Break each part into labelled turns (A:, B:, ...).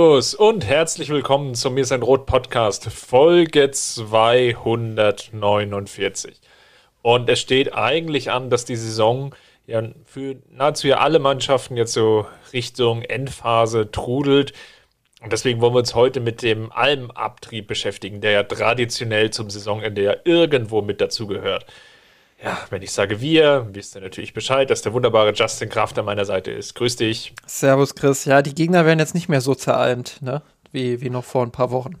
A: Servus und herzlich willkommen zum Mir sein Rot Podcast, Folge 249. Und es steht eigentlich an, dass die Saison ja für nahezu alle Mannschaften jetzt so Richtung Endphase trudelt. Und deswegen wollen wir uns heute mit dem Almabtrieb beschäftigen, der ja traditionell zum Saisonende ja irgendwo mit dazugehört. Ja, wenn ich sage wir, wisst ihr natürlich Bescheid, dass der wunderbare Justin Kraft an meiner Seite ist. Grüß dich.
B: Servus, Chris. Ja, die Gegner werden jetzt nicht mehr so zeralmt, ne? Wie, wie noch vor ein paar Wochen.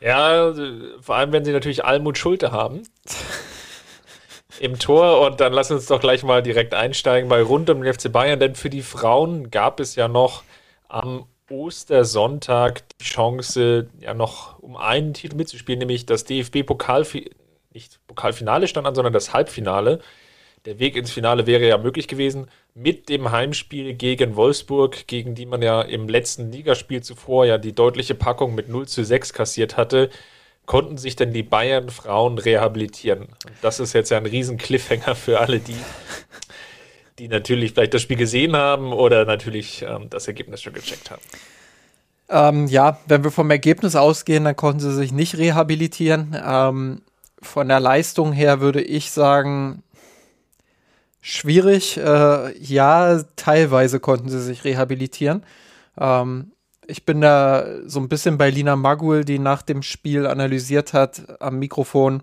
A: Ja, vor allem, wenn sie natürlich Almut Schulte haben. Im Tor und dann lass uns doch gleich mal direkt einsteigen bei rund um den FC Bayern, denn für die Frauen gab es ja noch am Ostersonntag die Chance, ja noch um einen Titel mitzuspielen, nämlich das DFB-Pokal nicht Pokalfinale stand an, sondern das Halbfinale. Der Weg ins Finale wäre ja möglich gewesen mit dem Heimspiel gegen Wolfsburg, gegen die man ja im letzten Ligaspiel zuvor ja die deutliche Packung mit 0 zu 6 kassiert hatte. Konnten sich denn die Bayern-Frauen rehabilitieren? Und das ist jetzt ja ein riesen Cliffhanger für alle die, die natürlich vielleicht das Spiel gesehen haben oder natürlich ähm, das Ergebnis schon gecheckt haben.
B: Ähm, ja, wenn wir vom Ergebnis ausgehen, dann konnten sie sich nicht rehabilitieren. Ähm, von der Leistung her würde ich sagen, schwierig. Äh, ja, teilweise konnten sie sich rehabilitieren. Ähm, ich bin da so ein bisschen bei Lina Magul, die nach dem Spiel analysiert hat am Mikrofon,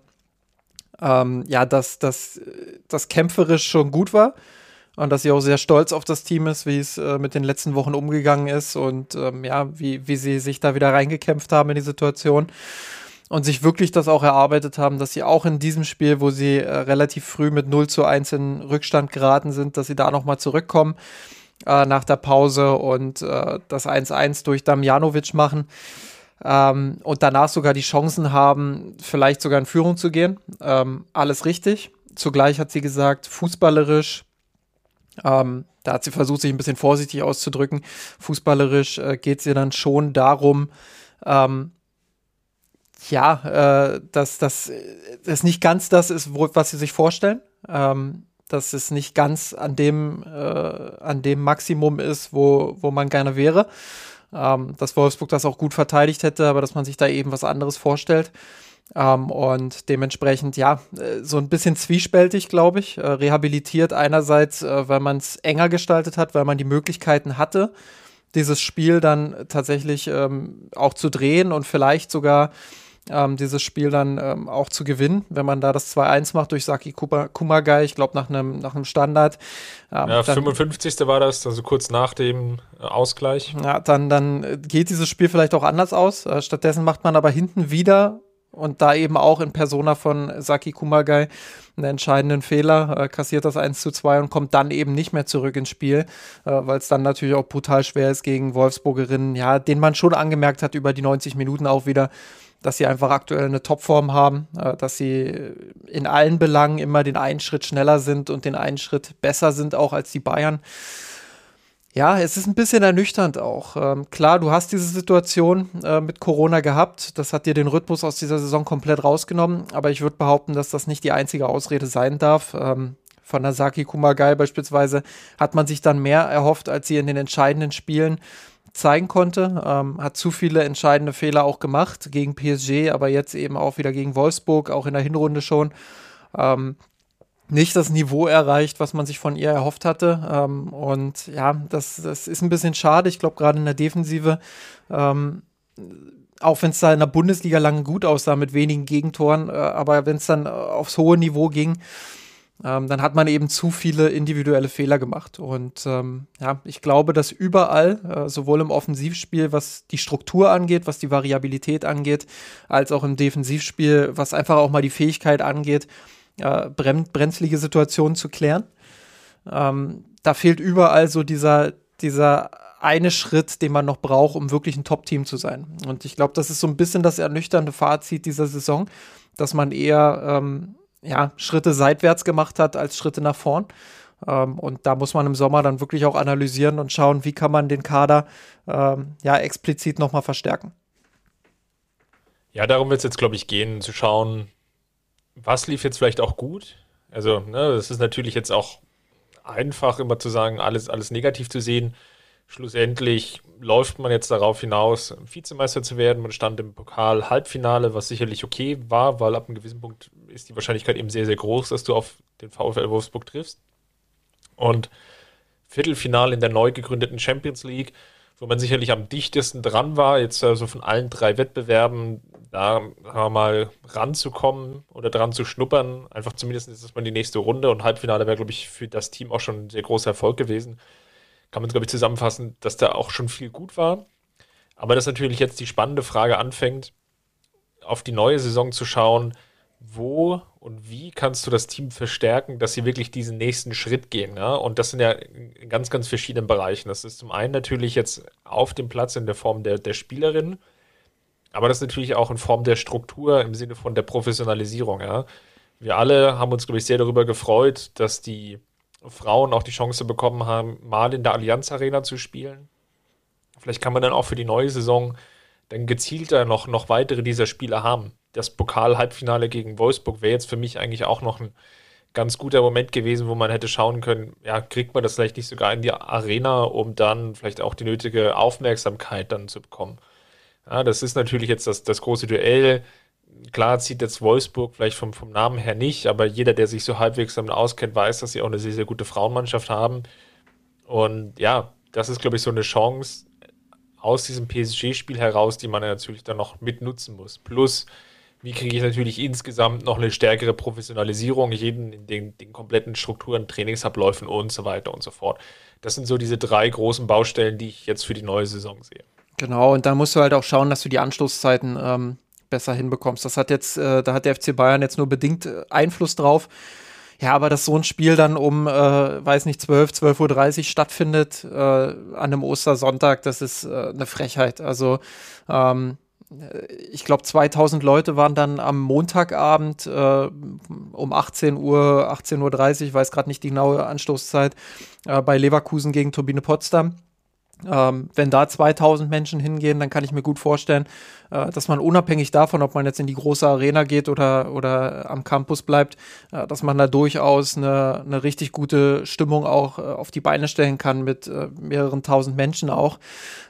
B: ähm, ja, dass das kämpferisch schon gut war und dass sie auch sehr stolz auf das Team ist, wie es äh, mit den letzten Wochen umgegangen ist und ähm, ja, wie, wie sie sich da wieder reingekämpft haben in die Situation und sich wirklich das auch erarbeitet haben, dass sie auch in diesem Spiel, wo sie äh, relativ früh mit 0 zu 1 in Rückstand geraten sind, dass sie da nochmal zurückkommen äh, nach der Pause und äh, das 1-1 durch Damjanovic machen. Ähm, und danach sogar die Chancen haben, vielleicht sogar in Führung zu gehen. Ähm, alles richtig. Zugleich hat sie gesagt, fußballerisch, ähm, da hat sie versucht, sich ein bisschen vorsichtig auszudrücken, fußballerisch äh, geht es ihr dann schon darum, ähm, ja, äh, dass das dass nicht ganz das ist, wo, was sie sich vorstellen. Ähm, dass es nicht ganz an dem, äh, an dem Maximum ist, wo, wo man gerne wäre. Ähm, dass Wolfsburg das auch gut verteidigt hätte, aber dass man sich da eben was anderes vorstellt. Ähm, und dementsprechend, ja, äh, so ein bisschen zwiespältig, glaube ich. Äh, rehabilitiert einerseits, äh, weil man es enger gestaltet hat, weil man die Möglichkeiten hatte, dieses Spiel dann tatsächlich ähm, auch zu drehen und vielleicht sogar ähm, dieses Spiel dann ähm, auch zu gewinnen, wenn man da das 2-1 macht durch Saki Kumagai, ich glaube nach einem nach Standard.
A: Ähm, ja, 55. war das, also kurz nach dem äh, Ausgleich.
B: Ja, dann, dann geht dieses Spiel vielleicht auch anders aus. Äh, stattdessen macht man aber hinten wieder und da eben auch in Persona von Saki Kumagai einen entscheidenden Fehler, äh, kassiert das 1 zu 2 und kommt dann eben nicht mehr zurück ins Spiel, äh, weil es dann natürlich auch brutal schwer ist gegen Wolfsburgerinnen, ja, den man schon angemerkt hat über die 90 Minuten auch wieder, dass sie einfach aktuell eine Topform haben, äh, dass sie in allen Belangen immer den einen Schritt schneller sind und den einen Schritt besser sind auch als die Bayern. Ja, es ist ein bisschen ernüchternd auch. Ähm, klar, du hast diese Situation äh, mit Corona gehabt. Das hat dir den Rhythmus aus dieser Saison komplett rausgenommen. Aber ich würde behaupten, dass das nicht die einzige Ausrede sein darf. Ähm, von Nasaki Kumagai beispielsweise hat man sich dann mehr erhofft, als sie in den entscheidenden Spielen zeigen konnte. Ähm, hat zu viele entscheidende Fehler auch gemacht gegen PSG, aber jetzt eben auch wieder gegen Wolfsburg, auch in der Hinrunde schon. Ähm, nicht das Niveau erreicht, was man sich von ihr erhofft hatte. Ähm, und ja, das, das ist ein bisschen schade. Ich glaube, gerade in der Defensive, ähm, auch wenn es da in der Bundesliga lange gut aussah mit wenigen Gegentoren, äh, aber wenn es dann aufs hohe Niveau ging, ähm, dann hat man eben zu viele individuelle Fehler gemacht. Und ähm, ja, ich glaube, dass überall, äh, sowohl im Offensivspiel, was die Struktur angeht, was die Variabilität angeht, als auch im Defensivspiel, was einfach auch mal die Fähigkeit angeht, äh, brenzlige Situationen zu klären. Ähm, da fehlt überall so dieser, dieser eine Schritt, den man noch braucht, um wirklich ein Top-Team zu sein. Und ich glaube, das ist so ein bisschen das ernüchternde Fazit dieser Saison, dass man eher ähm, ja, Schritte seitwärts gemacht hat als Schritte nach vorn. Ähm, und da muss man im Sommer dann wirklich auch analysieren und schauen, wie kann man den Kader ähm, ja explizit nochmal verstärken.
A: Ja, darum wird es jetzt, glaube ich, gehen, zu schauen, was lief jetzt vielleicht auch gut. Also, ne, das ist natürlich jetzt auch einfach, immer zu sagen, alles, alles negativ zu sehen. Schlussendlich läuft man jetzt darauf hinaus, Vizemeister zu werden. Man stand im Pokal-Halbfinale, was sicherlich okay war, weil ab einem gewissen Punkt ist die Wahrscheinlichkeit eben sehr, sehr groß, dass du auf den VfL Wolfsburg triffst. Und Viertelfinale in der neu gegründeten Champions League, wo man sicherlich am dichtesten dran war, jetzt also von allen drei Wettbewerben da mal ranzukommen oder dran zu schnuppern. Einfach zumindest ist es mal die nächste Runde und Halbfinale wäre, glaube ich, für das Team auch schon ein sehr großer Erfolg gewesen. Kann man, glaube ich, zusammenfassen, dass da auch schon viel gut war. Aber dass natürlich jetzt die spannende Frage anfängt, auf die neue Saison zu schauen, wo und wie kannst du das Team verstärken, dass sie wirklich diesen nächsten Schritt gehen. Ja? Und das sind ja in ganz, ganz verschiedenen Bereichen. Das ist zum einen natürlich jetzt auf dem Platz in der Form der, der Spielerin, aber das ist natürlich auch in Form der Struktur im Sinne von der Professionalisierung. Ja? Wir alle haben uns, glaube ich, sehr darüber gefreut, dass die Frauen auch die Chance bekommen haben, mal in der Allianz Arena zu spielen. Vielleicht kann man dann auch für die neue Saison dann gezielter noch, noch weitere dieser Spiele haben. Das Pokal-Halbfinale gegen Wolfsburg wäre jetzt für mich eigentlich auch noch ein ganz guter Moment gewesen, wo man hätte schauen können, ja, kriegt man das vielleicht nicht sogar in die Arena, um dann vielleicht auch die nötige Aufmerksamkeit dann zu bekommen. Ja, das ist natürlich jetzt das, das große Duell. Klar zieht jetzt Wolfsburg vielleicht vom, vom Namen her nicht, aber jeder, der sich so halbwegs damit auskennt, weiß, dass sie auch eine sehr, sehr gute Frauenmannschaft haben. Und ja, das ist, glaube ich, so eine Chance aus diesem PSG-Spiel heraus, die man natürlich dann noch mitnutzen muss. Plus, wie kriege ich natürlich insgesamt noch eine stärkere Professionalisierung, jeden in den, den kompletten Strukturen, Trainingsabläufen und so weiter und so fort. Das sind so diese drei großen Baustellen, die ich jetzt für die neue Saison sehe.
B: Genau, und da musst du halt auch schauen, dass du die Anstoßzeiten ähm, besser hinbekommst. Das hat jetzt, äh, da hat der FC Bayern jetzt nur bedingt äh, Einfluss drauf. Ja, aber dass so ein Spiel dann um, äh, weiß nicht, 12, 12.30 Uhr stattfindet äh, an einem Ostersonntag, das ist äh, eine Frechheit. Also ähm, ich glaube, 2000 Leute waren dann am Montagabend äh, um 18 Uhr, 18.30 Uhr, weiß gerade nicht die genaue Anstoßzeit, äh, bei Leverkusen gegen Turbine Potsdam. Ähm, wenn da 2000 Menschen hingehen, dann kann ich mir gut vorstellen, äh, dass man unabhängig davon, ob man jetzt in die große Arena geht oder, oder am Campus bleibt, äh, dass man da durchaus eine, eine richtig gute Stimmung auch äh, auf die Beine stellen kann mit äh, mehreren tausend Menschen auch.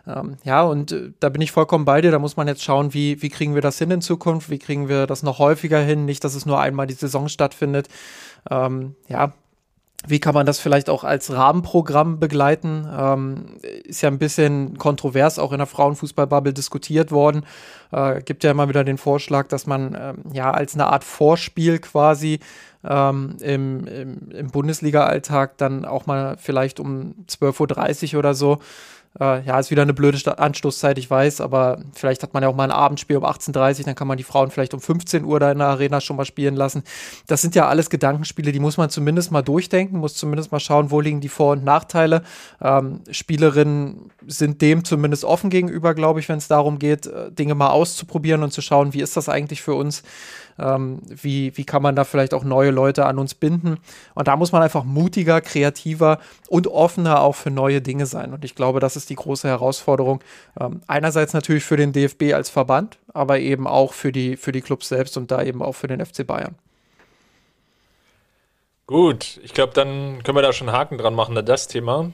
B: Ähm, ja, und äh, da bin ich vollkommen bei dir. Da muss man jetzt schauen, wie, wie kriegen wir das hin in Zukunft? Wie kriegen wir das noch häufiger hin? Nicht, dass es nur einmal die Saison stattfindet. Ähm, ja, wie kann man das vielleicht auch als Rahmenprogramm begleiten? Ähm, ist ja ein bisschen kontrovers auch in der Frauenfußballbubble diskutiert worden. Äh, gibt ja immer wieder den Vorschlag, dass man ähm, ja als eine Art Vorspiel quasi ähm, im, im, im Bundesliga-Alltag dann auch mal vielleicht um 12.30 Uhr oder so äh, ja, ist wieder eine blöde Anstoßzeit, ich weiß, aber vielleicht hat man ja auch mal ein Abendspiel um 18.30 Uhr, dann kann man die Frauen vielleicht um 15 Uhr da in der Arena schon mal spielen lassen. Das sind ja alles Gedankenspiele, die muss man zumindest mal durchdenken, muss zumindest mal schauen, wo liegen die Vor- und Nachteile. Ähm, Spielerinnen sind dem zumindest offen gegenüber, glaube ich, wenn es darum geht, äh, Dinge mal auszuprobieren und zu schauen, wie ist das eigentlich für uns. Ähm, wie, wie kann man da vielleicht auch neue Leute an uns binden? Und da muss man einfach mutiger, kreativer und offener auch für neue Dinge sein. Und ich glaube, das ist die große Herausforderung. Ähm, einerseits natürlich für den DFB als Verband, aber eben auch für die, für die Clubs selbst und da eben auch für den FC Bayern.
A: Gut, ich glaube, dann können wir da schon Haken dran machen, das Thema.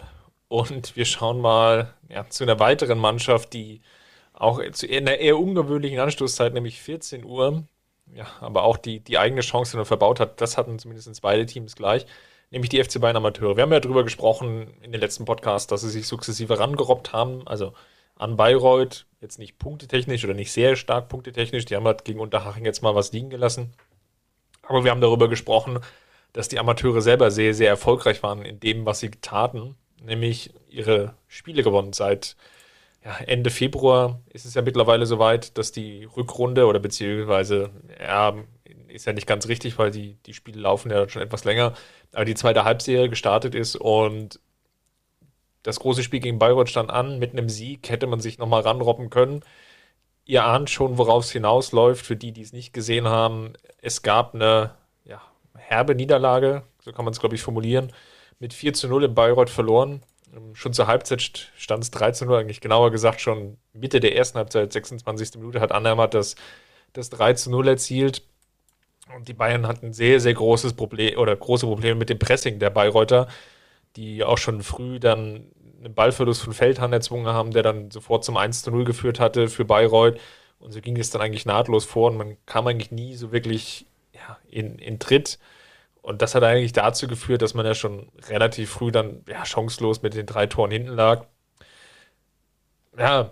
A: Und wir schauen mal ja, zu einer weiteren Mannschaft, die auch zu einer eher ungewöhnlichen Anstoßzeit, nämlich 14 Uhr, ja, aber auch die, die eigene Chance nur verbaut hat, das hatten zumindest beide Teams gleich, nämlich die FC Bayern Amateure. Wir haben ja darüber gesprochen in den letzten Podcasts, dass sie sich sukzessive rangerobbt haben, also an Bayreuth, jetzt nicht punktetechnisch oder nicht sehr stark punktetechnisch, die haben halt gegen Unterhaching jetzt mal was liegen gelassen. Aber wir haben darüber gesprochen, dass die Amateure selber sehr, sehr erfolgreich waren in dem, was sie taten, nämlich ihre Spiele gewonnen seit ja, Ende Februar ist es ja mittlerweile soweit, dass die Rückrunde oder beziehungsweise, ja, ist ja nicht ganz richtig, weil die, die Spiele laufen ja schon etwas länger, aber die zweite Halbserie gestartet ist und das große Spiel gegen Bayreuth stand an. Mit einem Sieg hätte man sich nochmal ranrobben können. Ihr ahnt schon, worauf es hinausläuft. Für die, die es nicht gesehen haben, es gab eine ja, herbe Niederlage, so kann man es, glaube ich, formulieren. Mit 4 zu 0 in Bayreuth verloren. Ähm, schon zur Halbzeit stand es 3 zu 0, eigentlich genauer gesagt schon Mitte der ersten Halbzeit, 26. Minute, hat Andermatt das, das 3 zu 0 erzielt. Und die Bayern hatten sehr, sehr großes Problem oder große Probleme mit dem Pressing der Bayreuther, die auch schon früh dann einen Ballverlust von Feldhahn erzwungen haben, der dann sofort zum 1 zu 0 geführt hatte für Bayreuth. Und so ging es dann eigentlich nahtlos vor und man kam eigentlich nie so wirklich ja, in, in Tritt. Und das hat eigentlich dazu geführt, dass man ja schon relativ früh dann ja, chancenlos mit den drei Toren hinten lag. Ja,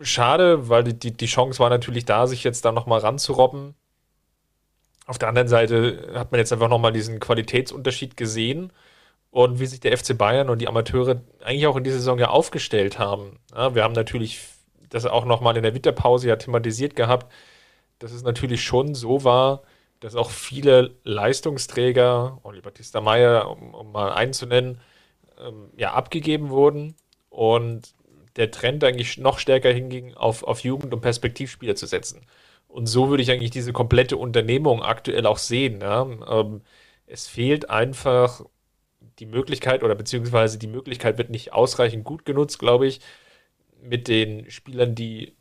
A: schade, weil die, die, die Chance war natürlich da, sich jetzt da nochmal ranzurobben. Auf der anderen Seite hat man jetzt einfach nochmal diesen Qualitätsunterschied gesehen und wie sich der FC Bayern und die Amateure eigentlich auch in dieser Saison ja aufgestellt haben. Ja, wir haben natürlich das auch nochmal in der Winterpause ja thematisiert gehabt, dass es natürlich schon so war, dass auch viele Leistungsträger, Oli Battista Meyer, um, um mal einen zu nennen, ähm, ja, abgegeben wurden und der Trend eigentlich noch stärker hinging, auf, auf Jugend- und Perspektivspieler zu setzen. Und so würde ich eigentlich diese komplette Unternehmung aktuell auch sehen. Ja? Ähm, es fehlt einfach die Möglichkeit oder beziehungsweise die Möglichkeit wird nicht ausreichend gut genutzt, glaube ich, mit den Spielern, die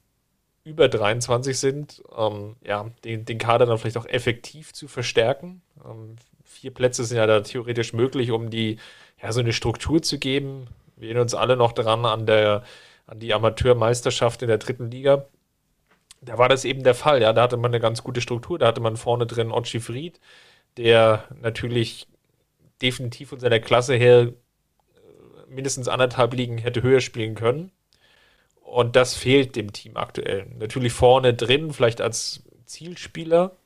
A: über 23 sind, ähm, ja, den, den Kader dann vielleicht auch effektiv zu verstärken. Ähm, vier Plätze sind ja da theoretisch möglich, um die, ja, so eine Struktur zu geben. Wir erinnern uns alle noch daran an der, an die Amateurmeisterschaft in der dritten Liga. Da war das eben der Fall, ja, da hatte man eine ganz gute Struktur, da hatte man vorne drin Ochi Fried, der natürlich definitiv von seiner Klasse her äh, mindestens anderthalb Ligen hätte höher spielen können. Und das fehlt dem Team aktuell. Natürlich vorne drin, vielleicht als Zielspieler,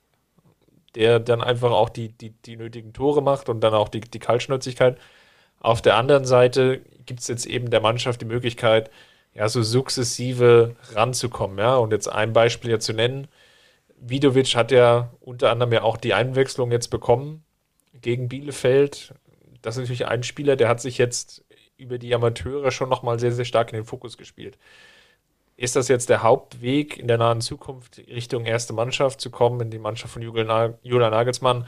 A: der dann einfach auch die, die, die nötigen Tore macht und dann auch die, die Kaltschnäuzigkeit. Auf der anderen Seite gibt es jetzt eben der Mannschaft die Möglichkeit, ja, so sukzessive ranzukommen. Ja? Und jetzt ein Beispiel ja zu nennen. Vidovic hat ja unter anderem ja auch die Einwechslung jetzt bekommen gegen Bielefeld. Das ist natürlich ein Spieler, der hat sich jetzt über die Amateure schon nochmal sehr, sehr stark in den Fokus gespielt. Ist das jetzt der Hauptweg in der nahen Zukunft Richtung erste Mannschaft zu kommen, in die Mannschaft von Julian Nagelsmann?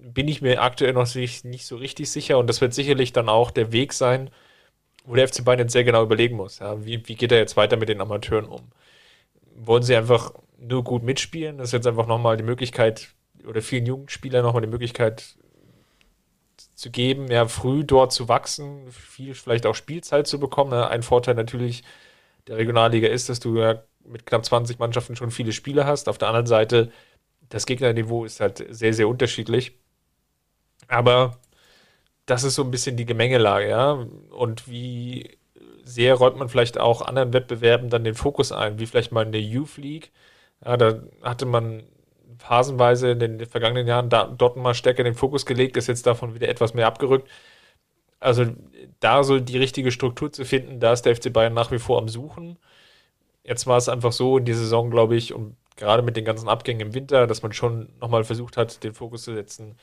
A: Bin ich mir aktuell noch nicht, so richtig sicher und das wird sicherlich dann auch der Weg sein, wo der FC Bayern jetzt sehr genau überlegen muss. Ja, wie, wie geht er jetzt weiter mit den Amateuren um? Wollen sie einfach nur gut mitspielen? Das ist jetzt einfach nochmal die Möglichkeit, oder vielen Jugendspielern nochmal die Möglichkeit zu geben, ja, früh dort zu wachsen, viel vielleicht auch Spielzeit zu bekommen. Ein Vorteil natürlich der Regionalliga ist, dass du ja mit knapp 20 Mannschaften schon viele Spiele hast. Auf der anderen Seite, das Gegnerniveau ist halt sehr, sehr unterschiedlich. Aber das ist so ein bisschen die Gemengelage, ja. Und wie sehr räumt man vielleicht auch anderen Wettbewerben dann den Fokus ein, wie vielleicht mal in der Youth League. Ja, da hatte man phasenweise in den vergangenen Jahren da, dort mal stärker den Fokus gelegt, ist jetzt davon wieder etwas mehr abgerückt. Also da so die richtige Struktur zu finden, da ist der FC Bayern nach wie vor am Suchen. Jetzt war es einfach so in dieser Saison, glaube ich, und gerade mit den ganzen Abgängen im Winter, dass man schon nochmal versucht hat, den Fokus zu setzen,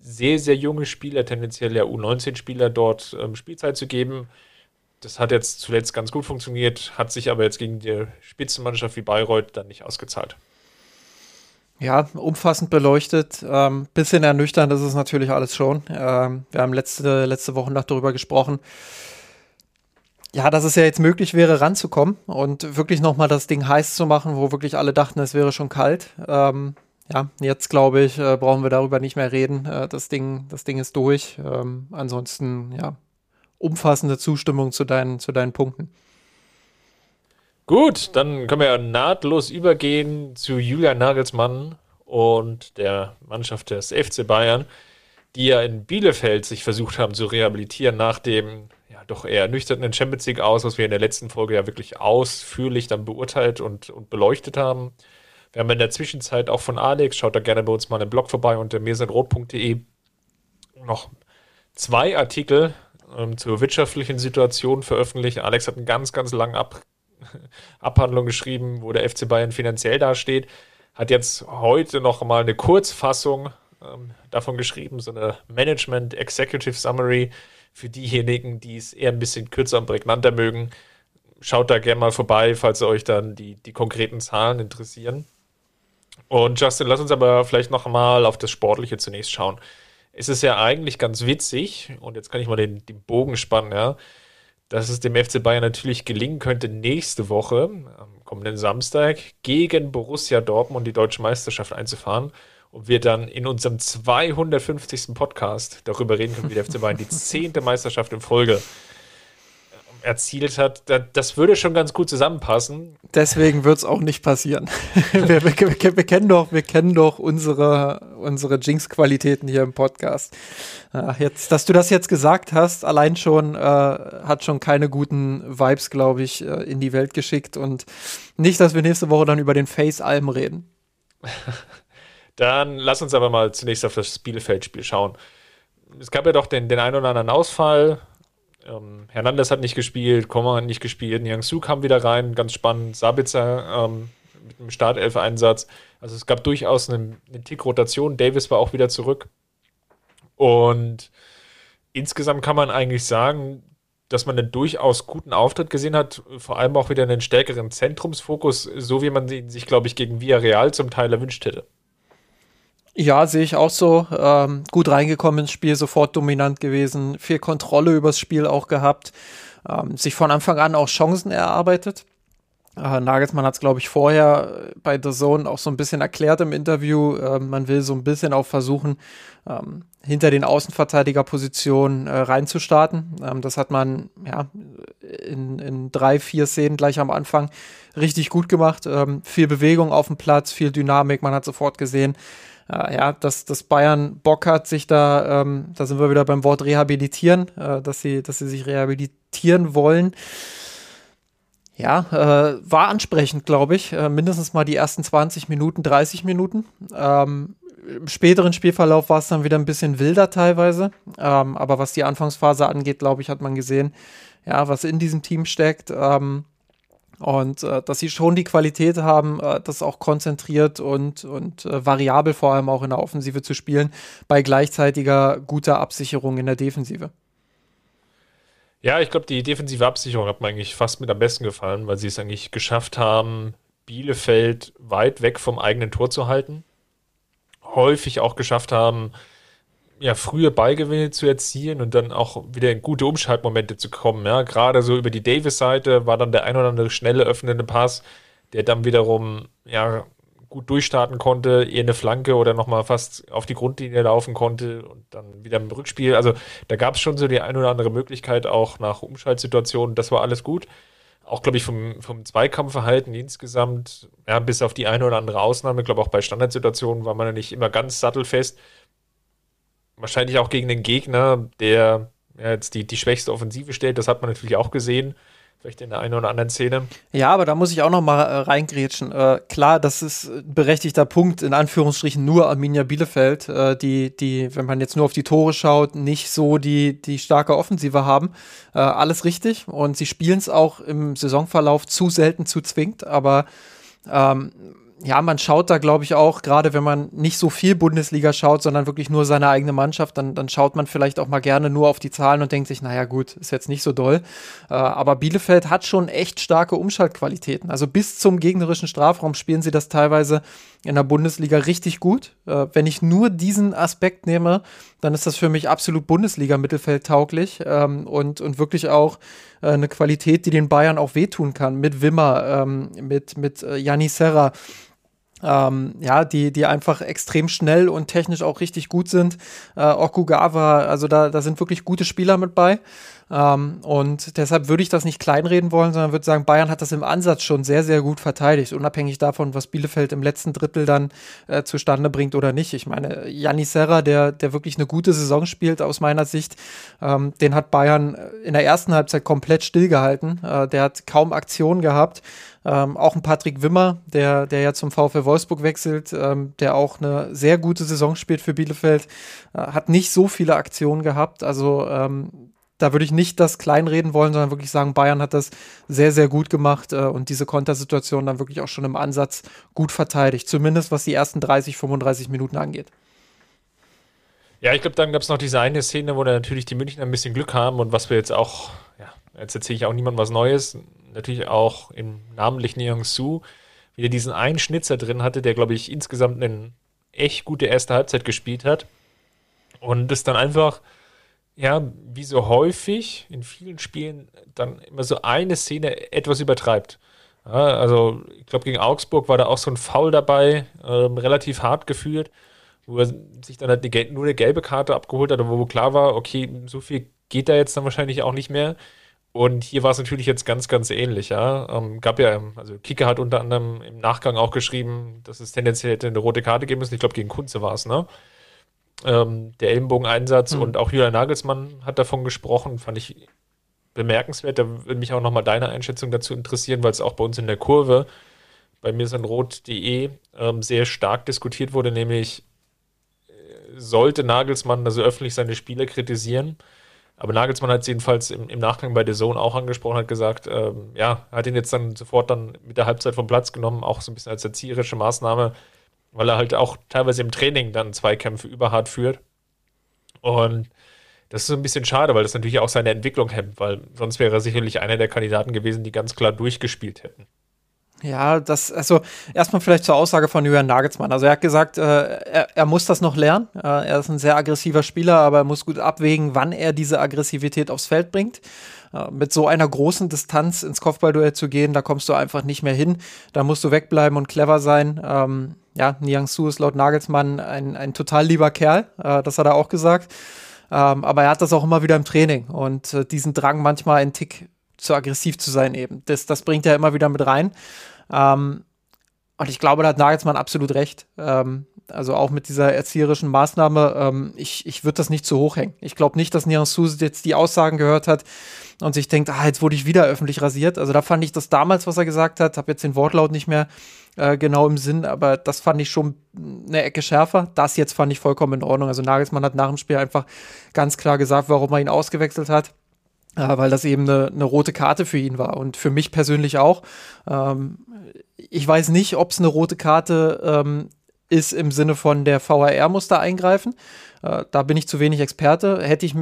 A: sehr, sehr junge Spieler, tendenziell ja U19-Spieler dort ähm, Spielzeit zu geben. Das hat jetzt zuletzt ganz gut funktioniert, hat sich aber jetzt gegen die Spitzenmannschaft wie Bayreuth dann nicht ausgezahlt.
B: Ja, umfassend beleuchtet. Ähm, bisschen ernüchternd ist es natürlich alles schon. Ähm, wir haben letzte, letzte Woche noch darüber gesprochen. Ja, dass es ja jetzt möglich wäre, ranzukommen und wirklich nochmal das Ding heiß zu machen, wo wirklich alle dachten, es wäre schon kalt. Ähm, ja, jetzt glaube ich, äh, brauchen wir darüber nicht mehr reden. Äh, das, Ding, das Ding ist durch. Ähm, ansonsten, ja, umfassende Zustimmung zu deinen, zu deinen Punkten.
A: Gut, dann können wir ja nahtlos übergehen zu Julian Nagelsmann und der Mannschaft des FC Bayern, die ja in Bielefeld sich versucht haben zu rehabilitieren nach dem ja doch eher ernüchternden Champions League aus, was wir in der letzten Folge ja wirklich ausführlich dann beurteilt und, und beleuchtet haben. Wir haben in der Zwischenzeit auch von Alex, schaut da gerne bei uns mal im Blog vorbei unter mirsenrot.de noch zwei Artikel ähm, zur wirtschaftlichen Situation veröffentlicht. Alex hat einen ganz, ganz langen Ab Abhandlung geschrieben, wo der FC Bayern finanziell dasteht. Hat jetzt heute noch mal eine Kurzfassung ähm, davon geschrieben, so eine Management Executive Summary Für diejenigen, die es eher ein bisschen kürzer und prägnanter mögen, schaut da gerne mal vorbei, falls euch dann die, die konkreten Zahlen interessieren. Und Justin, lass uns aber vielleicht noch mal auf das Sportliche zunächst schauen. Es ist ja eigentlich ganz witzig, und jetzt kann ich mal den, den Bogen spannen, ja, dass es dem FC Bayern natürlich gelingen könnte, nächste Woche, am kommenden Samstag, gegen Borussia Dortmund die deutsche Meisterschaft einzufahren und wir dann in unserem 250. Podcast darüber reden können, wie der FC Bayern die zehnte Meisterschaft in Folge erzielt hat, das würde schon ganz gut zusammenpassen.
B: Deswegen wird es auch nicht passieren. wir, wir, wir, kennen doch, wir kennen doch unsere, unsere Jinx-Qualitäten hier im Podcast. Ach, jetzt, dass du das jetzt gesagt hast, allein schon äh, hat schon keine guten Vibes, glaube ich, äh, in die Welt geschickt. Und nicht, dass wir nächste Woche dann über den Face-Alm reden.
A: dann lass uns aber mal zunächst auf das Bielefeld-Spiel schauen. Es gab ja doch den, den einen oder anderen Ausfall ähm, Hernandez hat nicht gespielt, Koma hat nicht gespielt, Niang Su kam wieder rein, ganz spannend. Sabitzer ähm, mit einem Startelf-Einsatz. Also es gab durchaus einen, einen Tick Rotation. Davis war auch wieder zurück. Und insgesamt kann man eigentlich sagen, dass man einen durchaus guten Auftritt gesehen hat, vor allem auch wieder einen stärkeren Zentrumsfokus, so wie man ihn sich, glaube ich, gegen Villarreal zum Teil erwünscht hätte.
B: Ja, sehe ich auch so. Ähm, gut reingekommen ins Spiel, sofort dominant gewesen, viel Kontrolle übers Spiel auch gehabt, ähm, sich von Anfang an auch Chancen erarbeitet. Äh, Nagelsmann hat es, glaube ich, vorher bei The Zone auch so ein bisschen erklärt im Interview. Äh, man will so ein bisschen auch versuchen, ähm, hinter den Außenverteidigerpositionen äh, reinzustarten. Ähm, das hat man ja in, in drei, vier Szenen gleich am Anfang richtig gut gemacht. Ähm, viel Bewegung auf dem Platz, viel Dynamik. Man hat sofort gesehen, ja, dass, dass Bayern Bock hat, sich da, ähm, da sind wir wieder beim Wort rehabilitieren, äh, dass, sie, dass sie sich rehabilitieren wollen. Ja, äh, war ansprechend, glaube ich. Äh, mindestens mal die ersten 20 Minuten, 30 Minuten. Ähm, Im späteren Spielverlauf war es dann wieder ein bisschen wilder teilweise. Ähm, aber was die Anfangsphase angeht, glaube ich, hat man gesehen, ja, was in diesem Team steckt. Ähm, und äh, dass sie schon die Qualität haben, äh, das auch konzentriert und, und äh, variabel vor allem auch in der Offensive zu spielen, bei gleichzeitiger guter Absicherung in der Defensive.
A: Ja, ich glaube, die defensive Absicherung hat mir eigentlich fast mit am besten gefallen, weil sie es eigentlich geschafft haben, Bielefeld weit weg vom eigenen Tor zu halten. Häufig auch geschafft haben, ja, frühe Ballgewinne zu erzielen und dann auch wieder in gute Umschaltmomente zu kommen. Ja, gerade so über die Davis-Seite war dann der ein oder andere schnelle öffnende Pass, der dann wiederum ja, gut durchstarten konnte, eher eine Flanke oder nochmal fast auf die Grundlinie laufen konnte und dann wieder im Rückspiel. Also da gab es schon so die ein oder andere Möglichkeit auch nach Umschaltsituationen. Das war alles gut. Auch, glaube ich, vom, vom Zweikampfverhalten insgesamt, ja, bis auf die eine oder andere Ausnahme, glaube auch bei Standardsituationen war man ja nicht immer ganz sattelfest wahrscheinlich auch gegen den Gegner, der ja, jetzt die, die schwächste Offensive stellt. Das hat man natürlich auch gesehen. Vielleicht in der einen oder anderen Szene.
B: Ja, aber da muss ich auch noch mal äh, reingrätschen. Äh, klar, das ist ein berechtigter Punkt, in Anführungsstrichen nur Arminia Bielefeld, äh, die, die, wenn man jetzt nur auf die Tore schaut, nicht so die, die starke Offensive haben. Äh, alles richtig. Und sie spielen es auch im Saisonverlauf zu selten zu zwingt, aber ähm, ja, man schaut da, glaube ich, auch, gerade wenn man nicht so viel Bundesliga schaut, sondern wirklich nur seine eigene Mannschaft, dann, dann schaut man vielleicht auch mal gerne nur auf die Zahlen und denkt sich, naja, gut, ist jetzt nicht so doll. Äh, aber Bielefeld hat schon echt starke Umschaltqualitäten. Also bis zum gegnerischen Strafraum spielen sie das teilweise in der Bundesliga richtig gut. Äh, wenn ich nur diesen Aspekt nehme, dann ist das für mich absolut Bundesliga-Mittelfeld tauglich ähm, und, und wirklich auch äh, eine Qualität, die den Bayern auch wehtun kann. Mit Wimmer, ähm, mit, mit äh, Janni Serra ähm, ja, die, die einfach extrem schnell und technisch auch richtig gut sind. Äh, Okugawa, also da, da sind wirklich gute Spieler mit bei. Ähm, und deshalb würde ich das nicht kleinreden wollen, sondern würde sagen, Bayern hat das im Ansatz schon sehr, sehr gut verteidigt, unabhängig davon, was Bielefeld im letzten Drittel dann äh, zustande bringt oder nicht. Ich meine, Janni Serra, der, der wirklich eine gute Saison spielt aus meiner Sicht, ähm, den hat Bayern in der ersten Halbzeit komplett stillgehalten. Äh, der hat kaum Aktionen gehabt. Ähm, auch ein Patrick Wimmer, der, der ja zum VfL Wolfsburg wechselt, ähm, der auch eine sehr gute Saison spielt für Bielefeld, äh, hat nicht so viele Aktionen gehabt. Also ähm, da würde ich nicht das kleinreden wollen, sondern wirklich sagen, Bayern hat das sehr, sehr gut gemacht äh, und diese Kontersituation dann wirklich auch schon im Ansatz gut verteidigt. Zumindest was die ersten 30, 35 Minuten angeht.
A: Ja, ich glaube, dann gab es noch diese eine Szene, wo natürlich die Münchner ein bisschen Glück haben und was wir jetzt auch, ja, jetzt erzähle ich auch niemandem was Neues, natürlich auch im namentlich Neong Su wieder diesen einen Schnitzer drin hatte, der, glaube ich, insgesamt eine echt gute erste Halbzeit gespielt hat. Und es dann einfach, ja, wie so häufig in vielen Spielen dann immer so eine Szene etwas übertreibt. Ja, also, ich glaube, gegen Augsburg war da auch so ein Foul dabei, ähm, relativ hart geführt wo er sich dann halt eine, nur eine gelbe Karte abgeholt hat, wo klar war, okay, so viel geht da jetzt dann wahrscheinlich auch nicht mehr. Und hier war es natürlich jetzt ganz, ganz ähnlich, ja. Ähm, gab ja, also Kicker hat unter anderem im Nachgang auch geschrieben, dass es tendenziell hätte eine rote Karte geben müssen. Ich glaube, gegen Kunze war es, ne? Ähm, der Ellenbogeneinsatz mhm. und auch Julian Nagelsmann hat davon gesprochen, fand ich bemerkenswert. Da würde mich auch nochmal deine Einschätzung dazu interessieren, weil es auch bei uns in der Kurve bei mir ist ein rot.de ähm, sehr stark diskutiert wurde, nämlich sollte Nagelsmann also öffentlich seine Spiele kritisieren. Aber Nagelsmann hat es jedenfalls im, im, Nachgang bei der Zone auch angesprochen, hat gesagt, ähm, ja, hat ihn jetzt dann sofort dann mit der Halbzeit vom Platz genommen, auch so ein bisschen als erzieherische Maßnahme, weil er halt auch teilweise im Training dann Zweikämpfe überhart führt. Und das ist so ein bisschen schade, weil das natürlich auch seine Entwicklung hemmt, weil sonst wäre er sicherlich einer der Kandidaten gewesen, die ganz klar durchgespielt hätten.
B: Ja, das, also erstmal vielleicht zur Aussage von Julian Nagelsmann. Also er hat gesagt, äh, er, er, muss das noch lernen. Äh, er ist ein sehr aggressiver Spieler, aber er muss gut abwägen, wann er diese Aggressivität aufs Feld bringt. Äh, mit so einer großen Distanz ins Kopfballduell zu gehen, da kommst du einfach nicht mehr hin. Da musst du wegbleiben und clever sein. Ähm, ja, Niang Su ist laut Nagelsmann ein, ein total lieber Kerl. Äh, das hat er auch gesagt. Ähm, aber er hat das auch immer wieder im Training und äh, diesen Drang manchmal einen Tick zu aggressiv zu sein eben. Das, das bringt er immer wieder mit rein. Ähm, und ich glaube, da hat Nagelsmann absolut recht. Ähm, also auch mit dieser erzieherischen Maßnahme, ähm, ich, ich würde das nicht zu hoch hängen. Ich glaube nicht, dass Nian Susi jetzt die Aussagen gehört hat und sich denkt, ah, jetzt wurde ich wieder öffentlich rasiert. Also da fand ich das damals, was er gesagt hat, habe jetzt den Wortlaut nicht mehr äh, genau im Sinn, aber das fand ich schon eine Ecke schärfer. Das jetzt fand ich vollkommen in Ordnung. Also Nagelsmann hat nach dem Spiel einfach ganz klar gesagt, warum er ihn ausgewechselt hat. Äh, weil das eben eine, eine, rote Karte für ihn war und für mich persönlich auch. Ähm, ich weiß nicht, ob es eine rote Karte ähm, ist im Sinne von der VAR muss da eingreifen. Äh, da bin ich zu wenig Experte. Hätte ich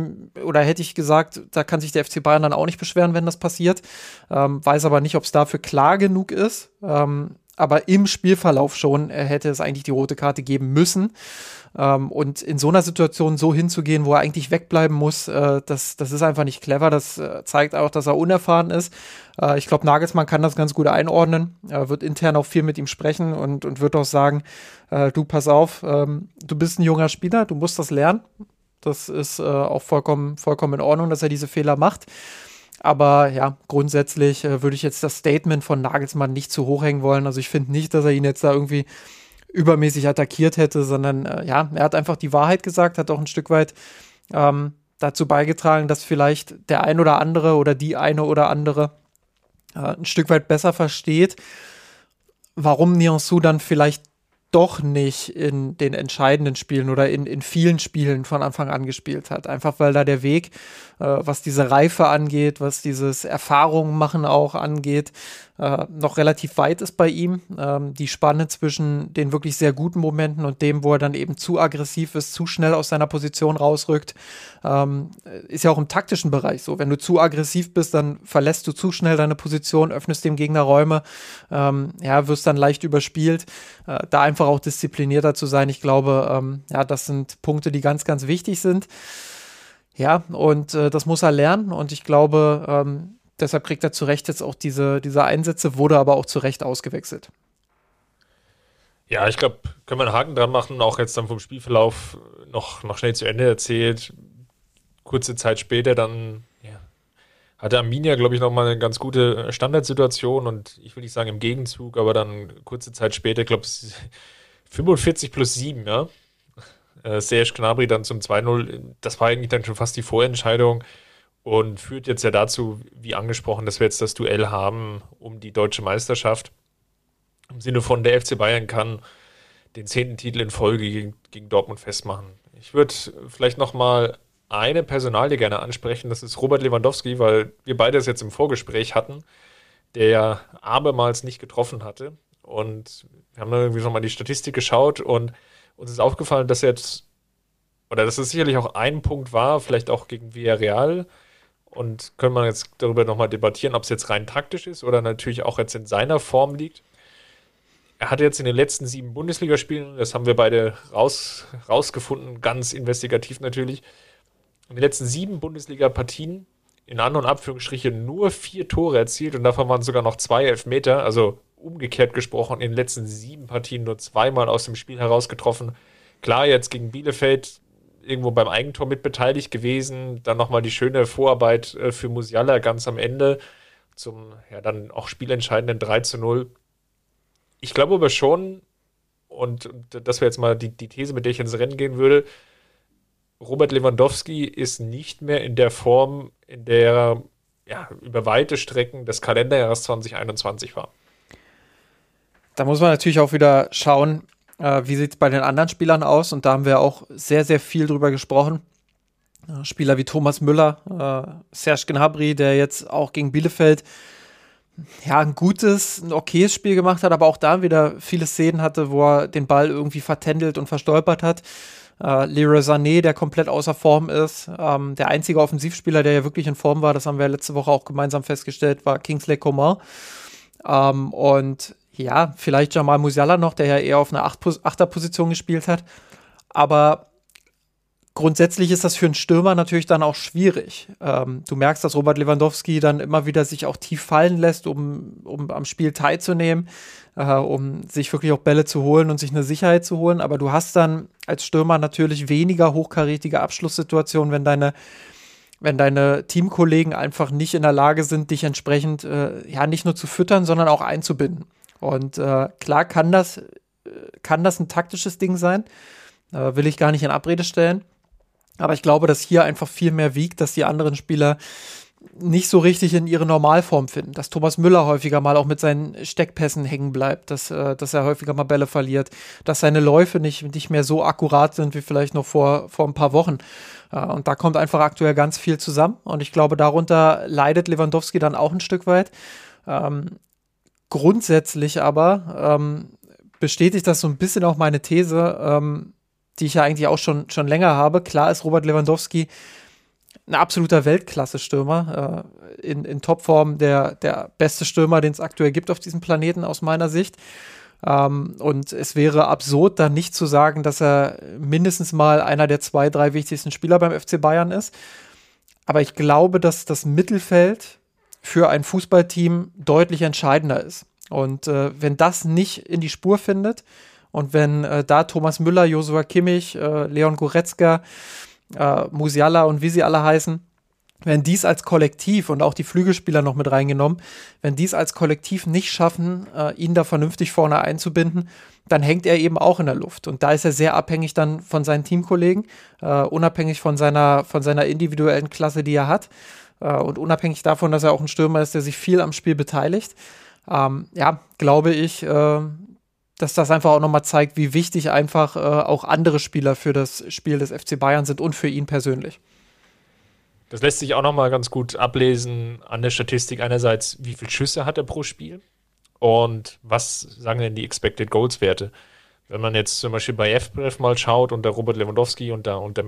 B: oder hätte ich gesagt, da kann sich der FC Bayern dann auch nicht beschweren, wenn das passiert. Ähm, weiß aber nicht, ob es dafür klar genug ist. Ähm, aber im Spielverlauf schon äh, hätte es eigentlich die rote Karte geben müssen. Ähm, und in so einer Situation so hinzugehen, wo er eigentlich wegbleiben muss, äh, das, das ist einfach nicht clever. Das äh, zeigt auch, dass er unerfahren ist. Äh, ich glaube, Nagelsmann kann das ganz gut einordnen, Er wird intern auch viel mit ihm sprechen und, und wird auch sagen, äh, du pass auf, ähm, du bist ein junger Spieler, du musst das lernen. Das ist äh, auch vollkommen, vollkommen in Ordnung, dass er diese Fehler macht. Aber ja, grundsätzlich äh, würde ich jetzt das Statement von Nagelsmann nicht zu hoch hängen wollen. Also ich finde nicht, dass er ihn jetzt da irgendwie übermäßig attackiert hätte, sondern äh, ja, er hat einfach die Wahrheit gesagt, hat auch ein Stück weit ähm, dazu beigetragen, dass vielleicht der ein oder andere oder die eine oder andere äh, ein Stück weit besser versteht, warum Niansu dann vielleicht doch nicht in den entscheidenden Spielen oder in, in vielen Spielen von Anfang an gespielt hat. Einfach weil da der Weg, was diese Reife angeht, was dieses Erfahrungen machen auch angeht, äh, noch relativ weit ist bei ihm. Ähm, die Spanne zwischen den wirklich sehr guten Momenten und dem, wo er dann eben zu aggressiv ist, zu schnell aus seiner Position rausrückt, ähm, ist ja auch im taktischen Bereich so. Wenn du zu aggressiv bist, dann verlässt du zu schnell deine Position, öffnest dem Gegner Räume, ähm, ja, wirst dann leicht überspielt. Äh, da einfach einfach auch disziplinierter zu sein. Ich glaube, ähm, ja, das sind Punkte, die ganz, ganz wichtig sind. Ja, und äh, das muss er lernen und ich glaube, ähm, deshalb kriegt er zu Recht jetzt auch diese, diese Einsätze, wurde aber auch zu Recht ausgewechselt.
A: Ja, ich glaube, können wir einen Haken dran machen, auch jetzt dann vom Spielverlauf noch, noch schnell zu Ende erzählt. Kurze Zeit später dann hatte Arminia, glaube ich, nochmal eine ganz gute Standardsituation und ich will nicht sagen im Gegenzug, aber dann kurze Zeit später, glaube ich, 45 plus 7, ja. Äh, Serge Gnabry dann zum 2-0. Das war eigentlich dann schon fast die Vorentscheidung und führt jetzt ja dazu, wie angesprochen, dass wir jetzt das Duell haben um die deutsche Meisterschaft. Im Sinne von der FC Bayern kann den zehnten Titel in Folge gegen, gegen Dortmund festmachen. Ich würde vielleicht nochmal eine Personalie gerne ansprechen. Das ist Robert Lewandowski, weil wir beide es jetzt im Vorgespräch hatten, der ja abermals nicht getroffen hatte. Und wir haben dann irgendwie nochmal die Statistik geschaut und uns ist aufgefallen, dass jetzt oder dass es sicherlich auch ein Punkt war, vielleicht auch gegen Villarreal. Und können wir jetzt darüber nochmal debattieren, ob es jetzt rein taktisch ist oder natürlich auch jetzt in seiner Form liegt. Er hatte jetzt in den letzten sieben Bundesligaspielen, das haben wir beide raus, rausgefunden, ganz investigativ natürlich, in den letzten sieben Bundesliga-Partien in An- und Abführungsstrichen nur vier Tore erzielt und davon waren sogar noch zwei Elfmeter, also umgekehrt gesprochen, in den letzten sieben Partien nur zweimal aus dem Spiel herausgetroffen. Klar, jetzt gegen Bielefeld irgendwo beim Eigentor mitbeteiligt gewesen. Dann nochmal die schöne Vorarbeit äh, für Musiala ganz am Ende zum ja dann auch spielentscheidenden 3 zu 0. Ich glaube aber schon, und, das wäre jetzt mal die, die These, mit der ich ins Rennen gehen würde, Robert Lewandowski ist nicht mehr in der Form, in der er ja, über weite Strecken des Kalenderjahres 2021 war.
B: Da muss man natürlich auch wieder schauen, äh, wie sieht es bei den anderen Spielern aus? Und da haben wir auch sehr, sehr viel drüber gesprochen. Äh, Spieler wie Thomas Müller, äh, Serge Gnabry, der jetzt auch gegen Bielefeld ja, ein gutes, ein okayes Spiel gemacht hat, aber auch da wieder viele Szenen hatte, wo er den Ball irgendwie vertändelt und verstolpert hat. Äh, Leroy Sané, der komplett außer Form ist. Ähm, der einzige Offensivspieler, der ja wirklich in Form war, das haben wir letzte Woche auch gemeinsam festgestellt, war Kingsley Coman. Ähm, und ja, vielleicht Jamal Musiala noch, der ja eher auf einer Achterposition gespielt hat. Aber grundsätzlich ist das für einen Stürmer natürlich dann auch schwierig. Ähm, du merkst, dass Robert Lewandowski dann immer wieder sich auch tief fallen lässt, um, um am Spiel teilzunehmen, äh, um sich wirklich auch Bälle zu holen und sich eine Sicherheit zu holen. Aber du hast dann als Stürmer natürlich weniger hochkarätige Abschlusssituationen, wenn deine wenn deine Teamkollegen einfach nicht in der Lage sind, dich entsprechend äh, ja nicht nur zu füttern, sondern auch einzubinden. Und äh, klar kann das, äh, kann das ein taktisches Ding sein, äh, will ich gar nicht in Abrede stellen. Aber ich glaube, dass hier einfach viel mehr wiegt, dass die anderen Spieler nicht so richtig in ihre Normalform finden. Dass Thomas Müller häufiger mal auch mit seinen Steckpässen hängen bleibt, dass, äh, dass er häufiger mal Bälle verliert, dass seine Läufe nicht, nicht mehr so akkurat sind wie vielleicht noch vor, vor ein paar Wochen. Äh, und da kommt einfach aktuell ganz viel zusammen. Und ich glaube, darunter leidet Lewandowski dann auch ein Stück weit. Ähm, Grundsätzlich aber ähm, bestätigt das so ein bisschen auch meine These, ähm, die ich ja eigentlich auch schon, schon länger habe. Klar ist Robert Lewandowski ein absoluter Weltklasse-Stürmer, äh, in, in Topform der, der beste Stürmer, den es aktuell gibt auf diesem Planeten aus meiner Sicht. Ähm, und es wäre absurd, da nicht zu sagen, dass er mindestens mal einer der zwei, drei wichtigsten Spieler beim FC Bayern ist. Aber ich glaube, dass das Mittelfeld für ein Fußballteam deutlich entscheidender ist. Und äh, wenn das nicht in die Spur findet und wenn äh, da Thomas Müller, Josua Kimmich, äh, Leon Goretzka, äh, Musiala und wie sie alle heißen, wenn dies als Kollektiv und auch die Flügelspieler noch mit reingenommen, wenn dies als Kollektiv nicht schaffen, äh, ihn da vernünftig vorne einzubinden, dann hängt er eben auch in der Luft. Und da ist er sehr abhängig dann von seinen Teamkollegen, äh, unabhängig von seiner, von seiner individuellen Klasse, die er hat. Äh, und unabhängig davon, dass er auch ein Stürmer ist, der sich viel am Spiel beteiligt, ähm, ja, glaube ich, äh, dass das einfach auch nochmal zeigt, wie wichtig einfach äh, auch andere Spieler für das Spiel des FC Bayern sind und für ihn persönlich.
A: Das lässt sich auch nochmal ganz gut ablesen an der Statistik. Einerseits, wie viele Schüsse hat er pro Spiel und was sagen denn die Expected Goals Werte? Wenn man jetzt zum Beispiel bei FBref mal schaut und der Robert Lewandowski und der, und der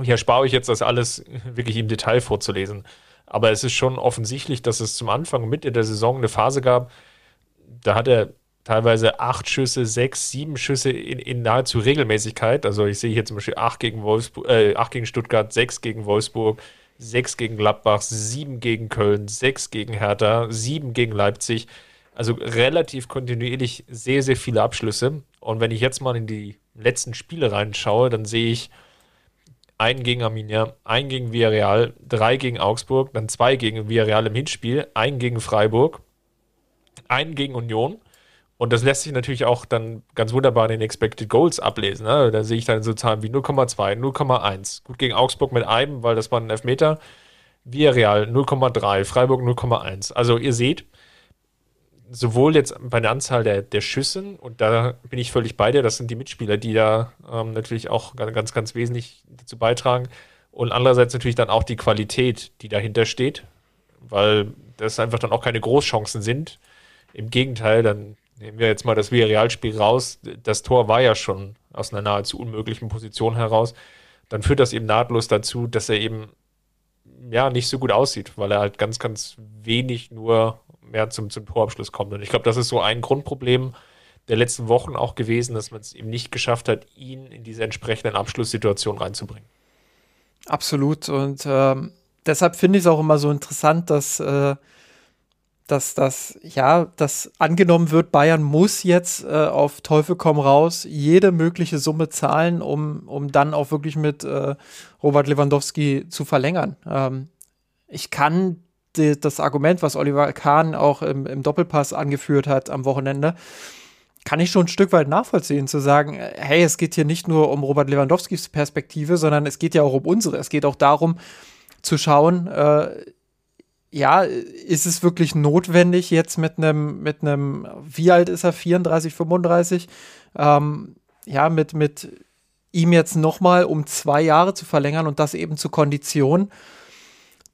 A: ich erspare euch jetzt das alles wirklich im Detail vorzulesen. Aber es ist schon offensichtlich, dass es zum Anfang und Mitte der Saison eine Phase gab, da hat er teilweise acht Schüsse, sechs, sieben Schüsse in, in nahezu Regelmäßigkeit. Also ich sehe hier zum Beispiel acht gegen Wolfsburg, äh, acht gegen Stuttgart, sechs gegen Wolfsburg, sechs gegen Gladbach, sieben gegen Köln, sechs gegen Hertha, sieben gegen Leipzig. Also relativ kontinuierlich sehr, sehr viele Abschlüsse. Und wenn ich jetzt mal in die letzten Spiele reinschaue, dann sehe ich einen gegen Arminia, einen gegen Villarreal, drei gegen Augsburg, dann zwei gegen Villarreal im Hinspiel, einen gegen Freiburg, einen gegen Union. Und das lässt sich natürlich auch dann ganz wunderbar in den Expected Goals ablesen. Ne? Da sehe ich dann so Zahlen wie 0,2, 0,1. Gut gegen Augsburg mit einem, weil das war ein Elfmeter. Villarreal 0,3, Freiburg 0,1. Also ihr seht, sowohl jetzt bei der Anzahl der, der Schüssen, und da bin ich völlig bei dir, das sind die Mitspieler, die da ähm, natürlich auch ganz, ganz wesentlich dazu beitragen. Und andererseits natürlich dann auch die Qualität, die dahinter steht, weil das einfach dann auch keine Großchancen sind. Im Gegenteil, dann nehmen wir jetzt mal das Villarreal-Spiel raus. Das Tor war ja schon aus einer nahezu unmöglichen Position heraus, dann führt das eben nahtlos dazu, dass er eben ja nicht so gut aussieht, weil er halt ganz, ganz wenig nur mehr zum, zum Torabschluss kommt. Und ich glaube, das ist so ein Grundproblem der letzten Wochen auch gewesen, dass man es eben nicht geschafft hat, ihn in diese entsprechenden Abschlusssituationen reinzubringen.
B: Absolut. Und ähm, deshalb finde ich es auch immer so interessant, dass, äh, dass das, ja, dass angenommen wird, Bayern muss jetzt äh, auf Teufel komm raus jede mögliche Summe zahlen, um, um dann auch wirklich mit äh, Robert Lewandowski zu verlängern. Ähm, ich kann die, das Argument, was Oliver Kahn auch im, im Doppelpass angeführt hat am Wochenende, kann ich schon ein Stück weit nachvollziehen, zu sagen, hey, es geht hier nicht nur um Robert Lewandowskis Perspektive, sondern es geht ja auch um unsere. Es geht auch darum, zu schauen, äh, ja, ist es wirklich notwendig, jetzt mit einem, mit einem, wie alt ist er, 34, 35, ähm, ja, mit, mit ihm jetzt nochmal um zwei Jahre zu verlängern und das eben zu Konditionen,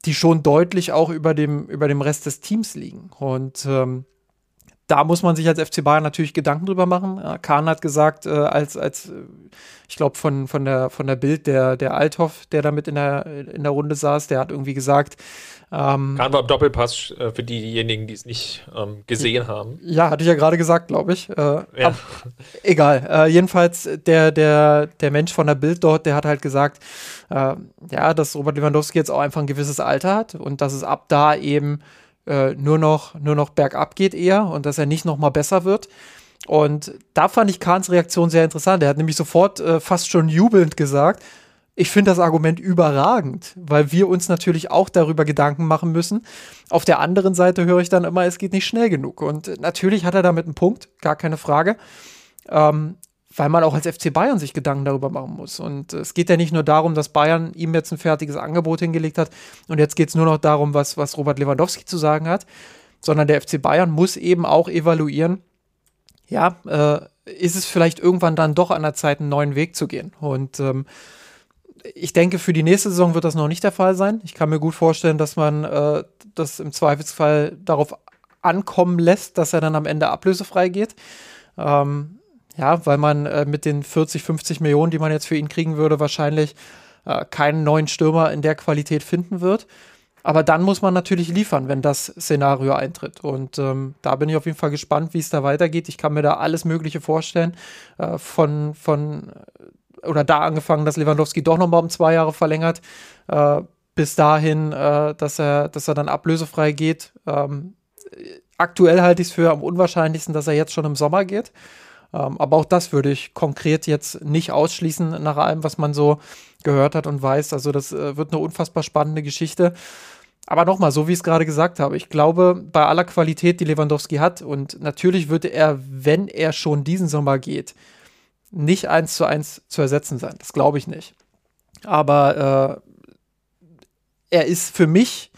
B: die schon deutlich auch über dem, über dem Rest des Teams liegen. Und ähm, da muss man sich als FC Bayern natürlich Gedanken drüber machen. Kahn hat gesagt, äh, als, als ich glaube, von, von der, von der Bild, der, der Althoff, der da mit in der, in der Runde saß, der hat irgendwie gesagt,
A: ähm, Kahn war im Doppelpass äh, für diejenigen, die es nicht ähm, gesehen haben.
B: Ja, hatte ich ja gerade gesagt, glaube ich. Äh, ja. ab, egal. Äh, jedenfalls, der, der, der Mensch von der Bild dort, der hat halt gesagt, äh, ja, dass Robert Lewandowski jetzt auch einfach ein gewisses Alter hat und dass es ab da eben äh, nur, noch, nur noch bergab geht eher und dass er nicht noch mal besser wird. Und da fand ich Kahns Reaktion sehr interessant. Er hat nämlich sofort äh, fast schon jubelnd gesagt, ich finde das Argument überragend, weil wir uns natürlich auch darüber Gedanken machen müssen. Auf der anderen Seite höre ich dann immer, es geht nicht schnell genug. Und natürlich hat er damit einen Punkt, gar keine Frage. Ähm, weil man auch als FC Bayern sich Gedanken darüber machen muss. Und es geht ja nicht nur darum, dass Bayern ihm jetzt ein fertiges Angebot hingelegt hat und jetzt geht es nur noch darum, was, was Robert Lewandowski zu sagen hat, sondern der FC Bayern muss eben auch evaluieren, ja, äh, ist es vielleicht irgendwann dann doch an der Zeit, einen neuen Weg zu gehen. Und ähm, ich denke, für die nächste Saison wird das noch nicht der Fall sein. Ich kann mir gut vorstellen, dass man äh, das im Zweifelsfall darauf ankommen lässt, dass er dann am Ende ablösefrei geht. Ähm, ja, weil man äh, mit den 40, 50 Millionen, die man jetzt für ihn kriegen würde, wahrscheinlich äh, keinen neuen Stürmer in der Qualität finden wird. Aber dann muss man natürlich liefern, wenn das Szenario eintritt. Und ähm, da bin ich auf jeden Fall gespannt, wie es da weitergeht. Ich kann mir da alles Mögliche vorstellen. Äh, von, von, oder da angefangen, dass Lewandowski doch nochmal um zwei Jahre verlängert. Äh, bis dahin, äh, dass, er, dass er dann ablösefrei geht. Ähm, aktuell halte ich es für am unwahrscheinlichsten, dass er jetzt schon im Sommer geht. Ähm, aber auch das würde ich konkret jetzt nicht ausschließen, nach allem, was man so gehört hat und weiß. Also, das äh, wird eine unfassbar spannende Geschichte. Aber nochmal, so wie ich es gerade gesagt habe, ich glaube, bei aller Qualität, die Lewandowski hat, und natürlich würde er, wenn er schon diesen Sommer geht, nicht eins zu eins zu ersetzen sein. Das glaube ich nicht. Aber äh, er ist für mich,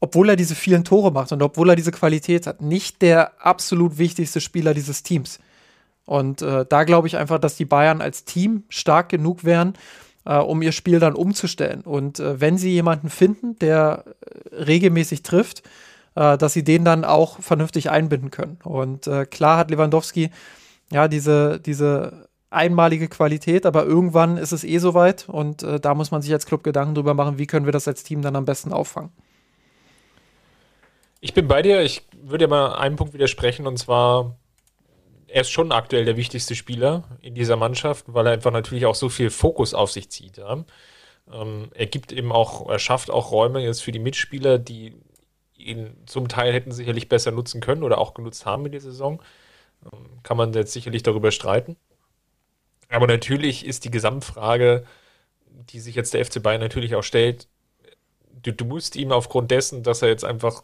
B: obwohl er diese vielen Tore macht und obwohl er diese Qualität hat, nicht der absolut wichtigste Spieler dieses Teams. Und äh, da glaube ich einfach, dass die Bayern als Team stark genug wären, äh, um ihr Spiel dann umzustellen. Und äh, wenn sie jemanden finden, der äh, regelmäßig trifft, äh, dass sie den dann auch vernünftig einbinden können. Und äh, klar hat Lewandowski ja diese, diese einmalige Qualität, aber irgendwann ist es eh soweit und da muss man sich als Club Gedanken drüber machen, wie können wir das als Team dann am besten auffangen.
A: Ich bin bei dir. Ich würde ja mal einen Punkt widersprechen und zwar er ist schon aktuell der wichtigste Spieler in dieser Mannschaft, weil er einfach natürlich auch so viel Fokus auf sich zieht. Ja. Ähm, er gibt eben auch, er schafft auch Räume jetzt für die Mitspieler, die ihn zum Teil hätten sicherlich besser nutzen können oder auch genutzt haben in der Saison. Ähm, kann man jetzt sicherlich darüber streiten. Aber natürlich ist die Gesamtfrage, die sich jetzt der FC Bayern natürlich auch stellt, du, du musst ihm aufgrund dessen, dass er jetzt einfach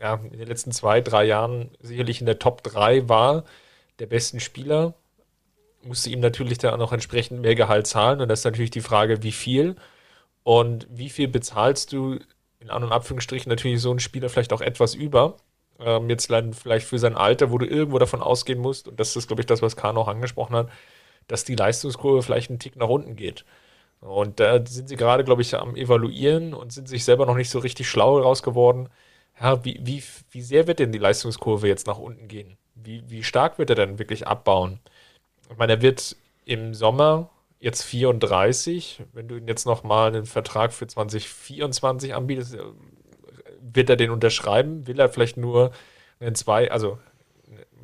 A: ja, in den letzten zwei, drei Jahren sicherlich in der Top 3 war, der besten Spieler, musst du ihm natürlich dann auch entsprechend mehr Gehalt zahlen. Und das ist natürlich die Frage, wie viel. Und wie viel bezahlst du in An- und Abführungsstrichen natürlich so einen Spieler vielleicht auch etwas über. Ähm, jetzt vielleicht für sein Alter, wo du irgendwo davon ausgehen musst, und das ist, glaube ich, das, was Kahn auch angesprochen hat, dass die Leistungskurve vielleicht einen Tick nach unten geht. Und da sind sie gerade, glaube ich, am Evaluieren und sind sich selber noch nicht so richtig schlau rausgeworden. Ja, wie, wie, wie sehr wird denn die Leistungskurve jetzt nach unten gehen? Wie, wie stark wird er denn wirklich abbauen? Ich meine, er wird im Sommer jetzt 34. Wenn du ihn jetzt nochmal einen Vertrag für 2024 anbietest, äh, wird er den unterschreiben? Will er vielleicht nur einen zwei, also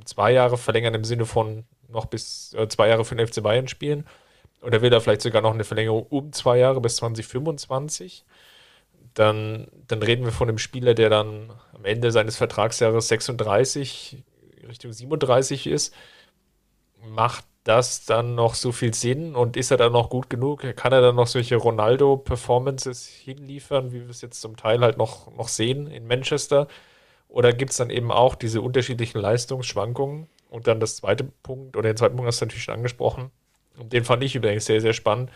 A: zwei Jahre verlängern im Sinne von noch bis äh, zwei Jahre für den FC Bayern spielen? Oder will er vielleicht sogar noch eine Verlängerung um zwei Jahre bis 2025? Dann, dann reden wir von einem Spieler, der dann am Ende seines Vertragsjahres 36 Richtung 37 ist. Macht das dann noch so viel Sinn und ist er dann noch gut genug? Kann er dann noch solche Ronaldo-Performances hinliefern, wie wir es jetzt zum Teil halt noch, noch sehen in Manchester? Oder gibt es dann eben auch diese unterschiedlichen Leistungsschwankungen? Und dann das zweite Punkt, oder den zweiten Punkt hast du natürlich schon angesprochen, und den fand ich übrigens sehr, sehr spannend,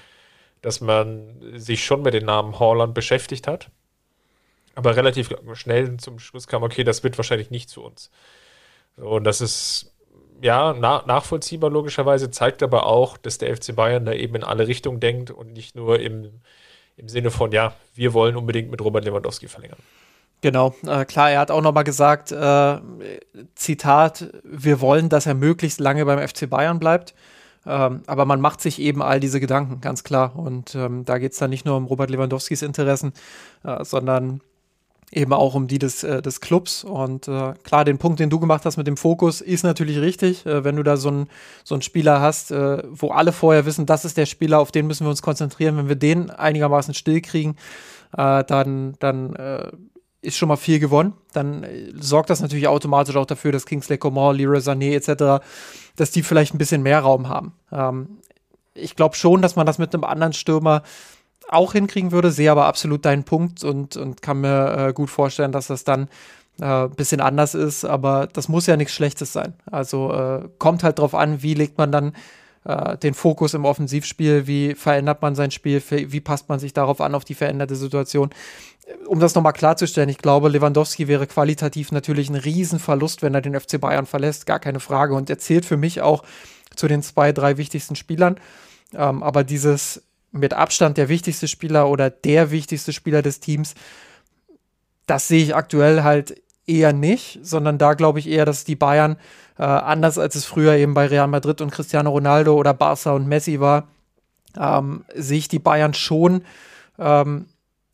A: dass man sich schon mit dem Namen Holland beschäftigt hat, aber relativ schnell zum Schluss kam, okay, das wird wahrscheinlich nicht zu uns. Und das ist ja, na, nachvollziehbar logischerweise, zeigt aber auch, dass der FC Bayern da eben in alle Richtungen denkt und nicht nur im, im Sinne von, ja, wir wollen unbedingt mit Robert Lewandowski verlängern.
B: Genau, äh, klar, er hat auch nochmal gesagt, äh, Zitat, wir wollen, dass er möglichst lange beim FC Bayern bleibt. Ähm, aber man macht sich eben all diese Gedanken, ganz klar. Und ähm, da geht es dann nicht nur um Robert Lewandowskis Interessen, äh, sondern eben auch um die des, äh, des Clubs. Und äh, klar, den Punkt, den du gemacht hast mit dem Fokus, ist natürlich richtig. Äh, wenn du da so einen so Spieler hast, äh, wo alle vorher wissen, das ist der Spieler, auf den müssen wir uns konzentrieren. Wenn wir den einigermaßen still kriegen, äh, dann, dann äh, ist schon mal viel gewonnen. Dann sorgt das natürlich automatisch auch dafür, dass Kingsley Coman, Leroy Sané etc., dass die vielleicht ein bisschen mehr Raum haben. Ähm, ich glaube schon, dass man das mit einem anderen Stürmer auch hinkriegen würde, sehe aber absolut deinen Punkt und, und kann mir äh, gut vorstellen, dass das dann ein äh, bisschen anders ist, aber das muss ja nichts Schlechtes sein. Also äh, kommt halt drauf an, wie legt man dann äh, den Fokus im Offensivspiel, wie verändert man sein Spiel, wie passt man sich darauf an, auf die veränderte Situation. Um das nochmal klarzustellen, ich glaube, Lewandowski wäre qualitativ natürlich ein Riesenverlust, wenn er den FC Bayern verlässt, gar keine Frage. Und er zählt für mich auch zu den zwei, drei wichtigsten Spielern. Ähm, aber dieses mit Abstand der wichtigste Spieler oder der wichtigste Spieler des Teams, das sehe ich aktuell halt eher nicht, sondern da glaube ich eher, dass die Bayern, äh, anders als es früher eben bei Real Madrid und Cristiano Ronaldo oder Barca und Messi war, ähm, sehe ich die Bayern schon ähm,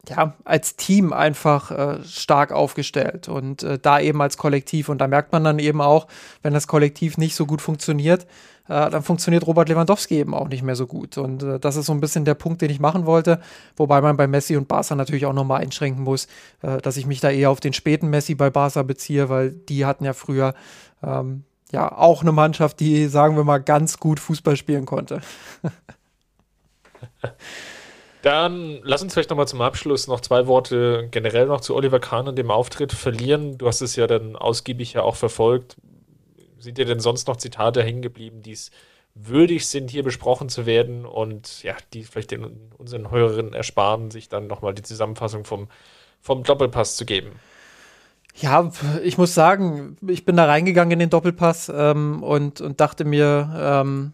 B: ja, als Team einfach äh, stark aufgestellt und äh, da eben als Kollektiv. Und da merkt man dann eben auch, wenn das Kollektiv nicht so gut funktioniert, äh, dann funktioniert Robert Lewandowski eben auch nicht mehr so gut. Und äh, das ist so ein bisschen der Punkt, den ich machen wollte. Wobei man bei Messi und Barca natürlich auch nochmal einschränken muss, äh, dass ich mich da eher auf den späten Messi bei Barca beziehe, weil die hatten ja früher ähm, ja auch eine Mannschaft, die, sagen wir mal, ganz gut Fußball spielen konnte.
A: Dann lass uns vielleicht nochmal zum Abschluss noch zwei Worte generell noch zu Oliver Kahn und dem Auftritt verlieren. Du hast es ja dann ausgiebig ja auch verfolgt sind dir denn sonst noch Zitate hängen geblieben, die es würdig sind, hier besprochen zu werden und ja, die vielleicht den, unseren Hörerinnen ersparen, sich dann nochmal die Zusammenfassung vom, vom Doppelpass zu geben?
B: Ja, ich muss sagen, ich bin da reingegangen in den Doppelpass ähm, und, und dachte mir, ähm,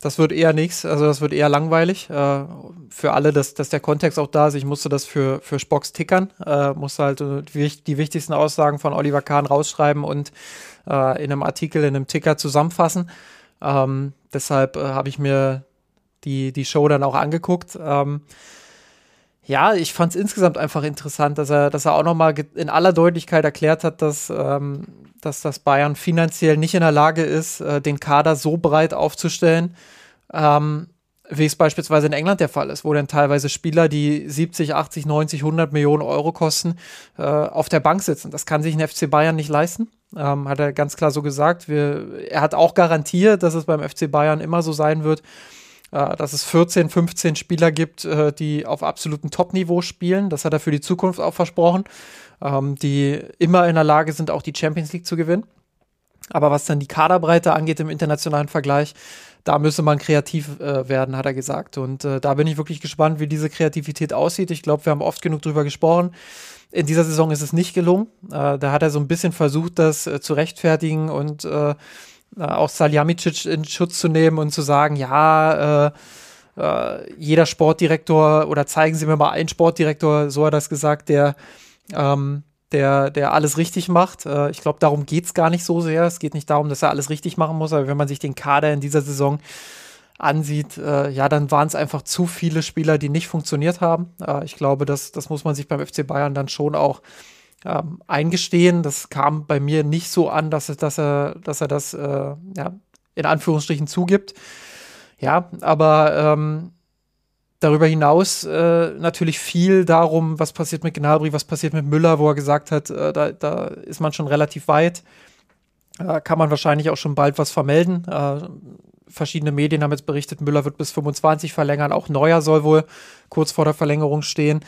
B: das wird eher nichts, also das wird eher langweilig. Äh, für alle, dass, dass der Kontext auch da ist. Ich musste das für, für Spocks tickern, äh, musste halt die, die wichtigsten Aussagen von Oliver Kahn rausschreiben und äh, in einem Artikel, in einem Ticker zusammenfassen. Ähm, deshalb äh, habe ich mir die, die Show dann auch angeguckt. Ähm, ja, ich fand es insgesamt einfach interessant, dass er, dass er auch nochmal in aller Deutlichkeit erklärt hat, dass, ähm, dass das Bayern finanziell nicht in der Lage ist, äh, den Kader so breit aufzustellen, ähm, wie es beispielsweise in England der Fall ist, wo dann teilweise Spieler, die 70, 80, 90, 100 Millionen Euro kosten, äh, auf der Bank sitzen. Das kann sich ein FC Bayern nicht leisten. Ähm, hat er ganz klar so gesagt. Wir, er hat auch garantiert, dass es beim FC Bayern immer so sein wird, äh, dass es 14, 15 Spieler gibt, äh, die auf absolutem Top-Niveau spielen. Das hat er für die Zukunft auch versprochen, ähm, die immer in der Lage sind, auch die Champions League zu gewinnen. Aber was dann die Kaderbreite angeht im internationalen Vergleich, da müsse man kreativ äh, werden, hat er gesagt. Und äh, da bin ich wirklich gespannt, wie diese Kreativität aussieht. Ich glaube, wir haben oft genug drüber gesprochen. In dieser Saison ist es nicht gelungen. Äh, da hat er so ein bisschen versucht, das äh, zu rechtfertigen und äh, äh, auch Saljamicic in Schutz zu nehmen und zu sagen, ja, jeder Sportdirektor oder zeigen Sie mir mal einen Sportdirektor, so hat er das gesagt, der ähm, der, der alles richtig macht. Äh, ich glaube, darum geht es gar nicht so sehr. Es geht nicht darum, dass er alles richtig machen muss, aber wenn man sich den Kader in dieser Saison ansieht, äh, ja, dann waren es einfach zu viele Spieler, die nicht funktioniert haben. Äh, ich glaube, das, das muss man sich beim FC Bayern dann schon auch ähm, eingestehen. Das kam bei mir nicht so an, dass, dass, er, dass er das äh, ja, in Anführungsstrichen zugibt. Ja, aber ähm, darüber hinaus äh, natürlich viel darum, was passiert mit Gnabry, was passiert mit Müller, wo er gesagt hat, äh, da, da ist man schon relativ weit. Äh, kann man wahrscheinlich auch schon bald was vermelden. Äh, verschiedene Medien haben jetzt berichtet, Müller wird bis 25 verlängern. Auch Neuer soll wohl kurz vor der Verlängerung stehen.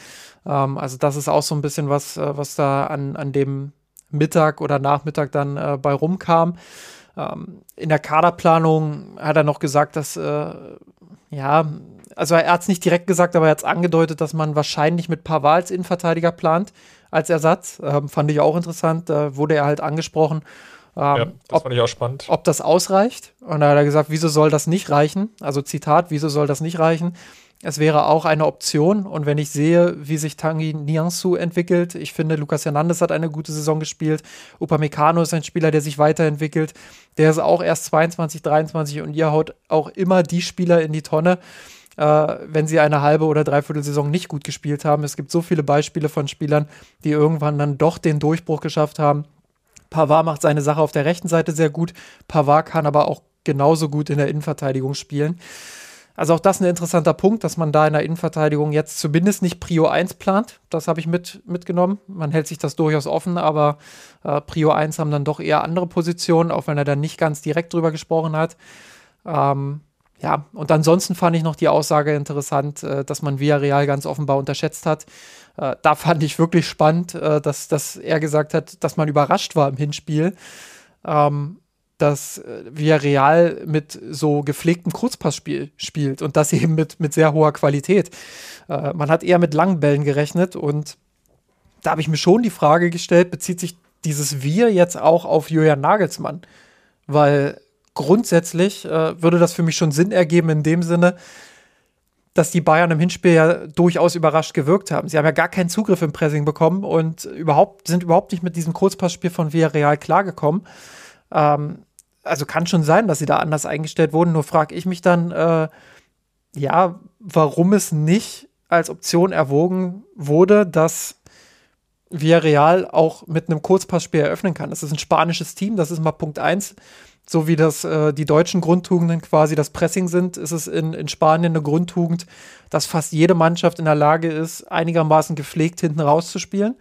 B: Ähm, also das ist auch so ein bisschen was, äh, was da an, an dem Mittag oder Nachmittag dann äh, bei rumkam. Ähm, in der Kaderplanung hat er noch gesagt, dass, ja, also er hat es nicht direkt gesagt, aber er hat es angedeutet, dass man wahrscheinlich mit Pavard als Innenverteidiger plant, als Ersatz. Ähm, fand ich auch interessant. Da wurde er halt angesprochen.
A: Ähm, ja, das ob, fand ich auch spannend.
B: Ob das ausreicht. Und da hat er gesagt, wieso soll das nicht reichen? Also Zitat, wieso soll das nicht reichen? Es wäre auch eine Option. Und wenn ich sehe, wie sich Tangi Niansu entwickelt, ich finde, Lukas Hernandez hat eine gute Saison gespielt. Upamecano ist ein Spieler, der sich weiterentwickelt. Der ist auch erst 22, 23 und ihr haut auch immer die Spieler in die Tonne, äh, wenn sie eine halbe oder dreiviertel Saison nicht gut gespielt haben. Es gibt so viele Beispiele von Spielern, die irgendwann dann doch den Durchbruch geschafft haben. Pavard macht seine Sache auf der rechten Seite sehr gut. Pavard kann aber auch genauso gut in der Innenverteidigung spielen. Also auch das ein interessanter Punkt, dass man da in der Innenverteidigung jetzt zumindest nicht Prio 1 plant. Das habe ich mit, mitgenommen. Man hält sich das durchaus offen, aber äh, Prio 1 haben dann doch eher andere Positionen, auch wenn er dann nicht ganz direkt drüber gesprochen hat. Ähm, ja, und ansonsten fand ich noch die Aussage interessant, äh, dass man Villarreal ganz offenbar unterschätzt hat. Äh, da fand ich wirklich spannend, äh, dass, dass er gesagt hat, dass man überrascht war im Hinspiel. Ähm, dass Villarreal mit so gepflegtem Kurzpassspiel spielt und das eben mit, mit sehr hoher Qualität. Man hat eher mit langen Bällen gerechnet und da habe ich mir schon die Frage gestellt, bezieht sich dieses Wir jetzt auch auf Julian Nagelsmann? Weil grundsätzlich äh, würde das für mich schon Sinn ergeben in dem Sinne, dass die Bayern im Hinspiel ja durchaus überrascht gewirkt haben. Sie haben ja gar keinen Zugriff im Pressing bekommen und überhaupt, sind überhaupt nicht mit diesem Kurzpassspiel von Villarreal klargekommen. Ähm, also kann schon sein, dass sie da anders eingestellt wurden. Nur frage ich mich dann, äh, ja, warum es nicht als Option erwogen wurde, dass Villarreal auch mit einem Kurzpassspiel eröffnen kann. Das ist ein spanisches Team, das ist mal Punkt 1. So wie das äh, die deutschen Grundtugenden quasi das Pressing sind, ist es in, in Spanien eine Grundtugend, dass fast jede Mannschaft in der Lage ist, einigermaßen gepflegt hinten rauszuspielen.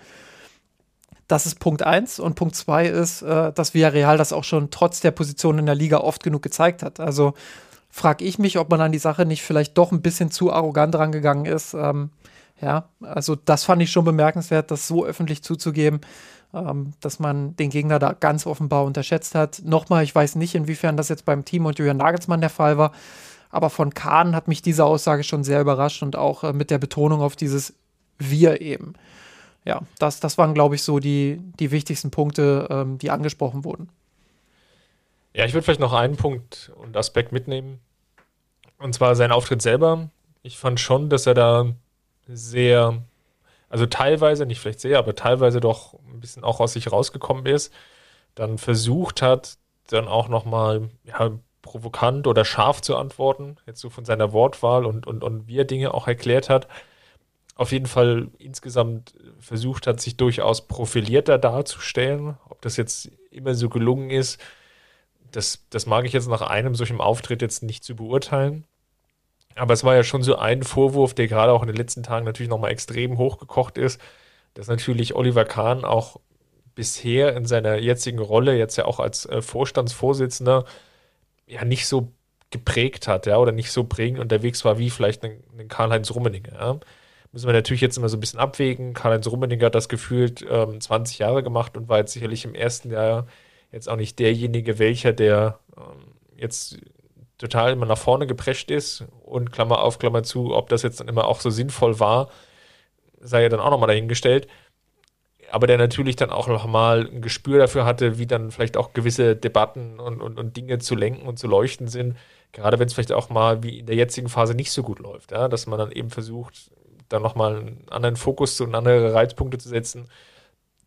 B: Das ist Punkt 1. Und Punkt 2 ist, äh, dass Villarreal das auch schon trotz der Position in der Liga oft genug gezeigt hat. Also frage ich mich, ob man an die Sache nicht vielleicht doch ein bisschen zu arrogant rangegangen ist. Ähm, ja, also das fand ich schon bemerkenswert, das so öffentlich zuzugeben, ähm, dass man den Gegner da ganz offenbar unterschätzt hat. Nochmal, ich weiß nicht, inwiefern das jetzt beim Team und Julian Nagelsmann der Fall war, aber von Kahn hat mich diese Aussage schon sehr überrascht und auch äh, mit der Betonung auf dieses Wir eben ja, das, das waren, glaube ich, so die, die wichtigsten Punkte, ähm, die angesprochen wurden.
A: Ja, ich würde vielleicht noch einen Punkt und Aspekt mitnehmen. Und zwar sein Auftritt selber. Ich fand schon, dass er da sehr, also teilweise, nicht vielleicht sehr, aber teilweise doch ein bisschen auch aus sich rausgekommen ist. Dann versucht hat, dann auch nochmal ja, provokant oder scharf zu antworten. Jetzt so von seiner Wortwahl und, und, und wie er Dinge auch erklärt hat auf jeden Fall insgesamt versucht hat, sich durchaus profilierter darzustellen. Ob das jetzt immer so gelungen ist, das, das mag ich jetzt nach einem solchen Auftritt jetzt nicht zu beurteilen. Aber es war ja schon so ein Vorwurf, der gerade auch in den letzten Tagen natürlich nochmal extrem hochgekocht ist, dass natürlich Oliver Kahn auch bisher in seiner jetzigen Rolle, jetzt ja auch als äh, Vorstandsvorsitzender, ja nicht so geprägt hat, ja, oder nicht so prägend unterwegs war wie vielleicht ein, ein Karl-Heinz Rummenigge, ja müssen wir natürlich jetzt immer so ein bisschen abwägen. Karl-Heinz Rummenigge hat das gefühlt ähm, 20 Jahre gemacht und war jetzt sicherlich im ersten Jahr jetzt auch nicht derjenige, welcher, der ähm, jetzt total immer nach vorne geprescht ist und Klammer auf, Klammer zu, ob das jetzt dann immer auch so sinnvoll war, sei ja dann auch nochmal dahingestellt. Aber der natürlich dann auch nochmal ein Gespür dafür hatte, wie dann vielleicht auch gewisse Debatten und, und, und Dinge zu lenken und zu leuchten sind. Gerade wenn es vielleicht auch mal wie in der jetzigen Phase nicht so gut läuft, ja? dass man dann eben versucht, da nochmal einen anderen Fokus und andere Reizpunkte zu setzen.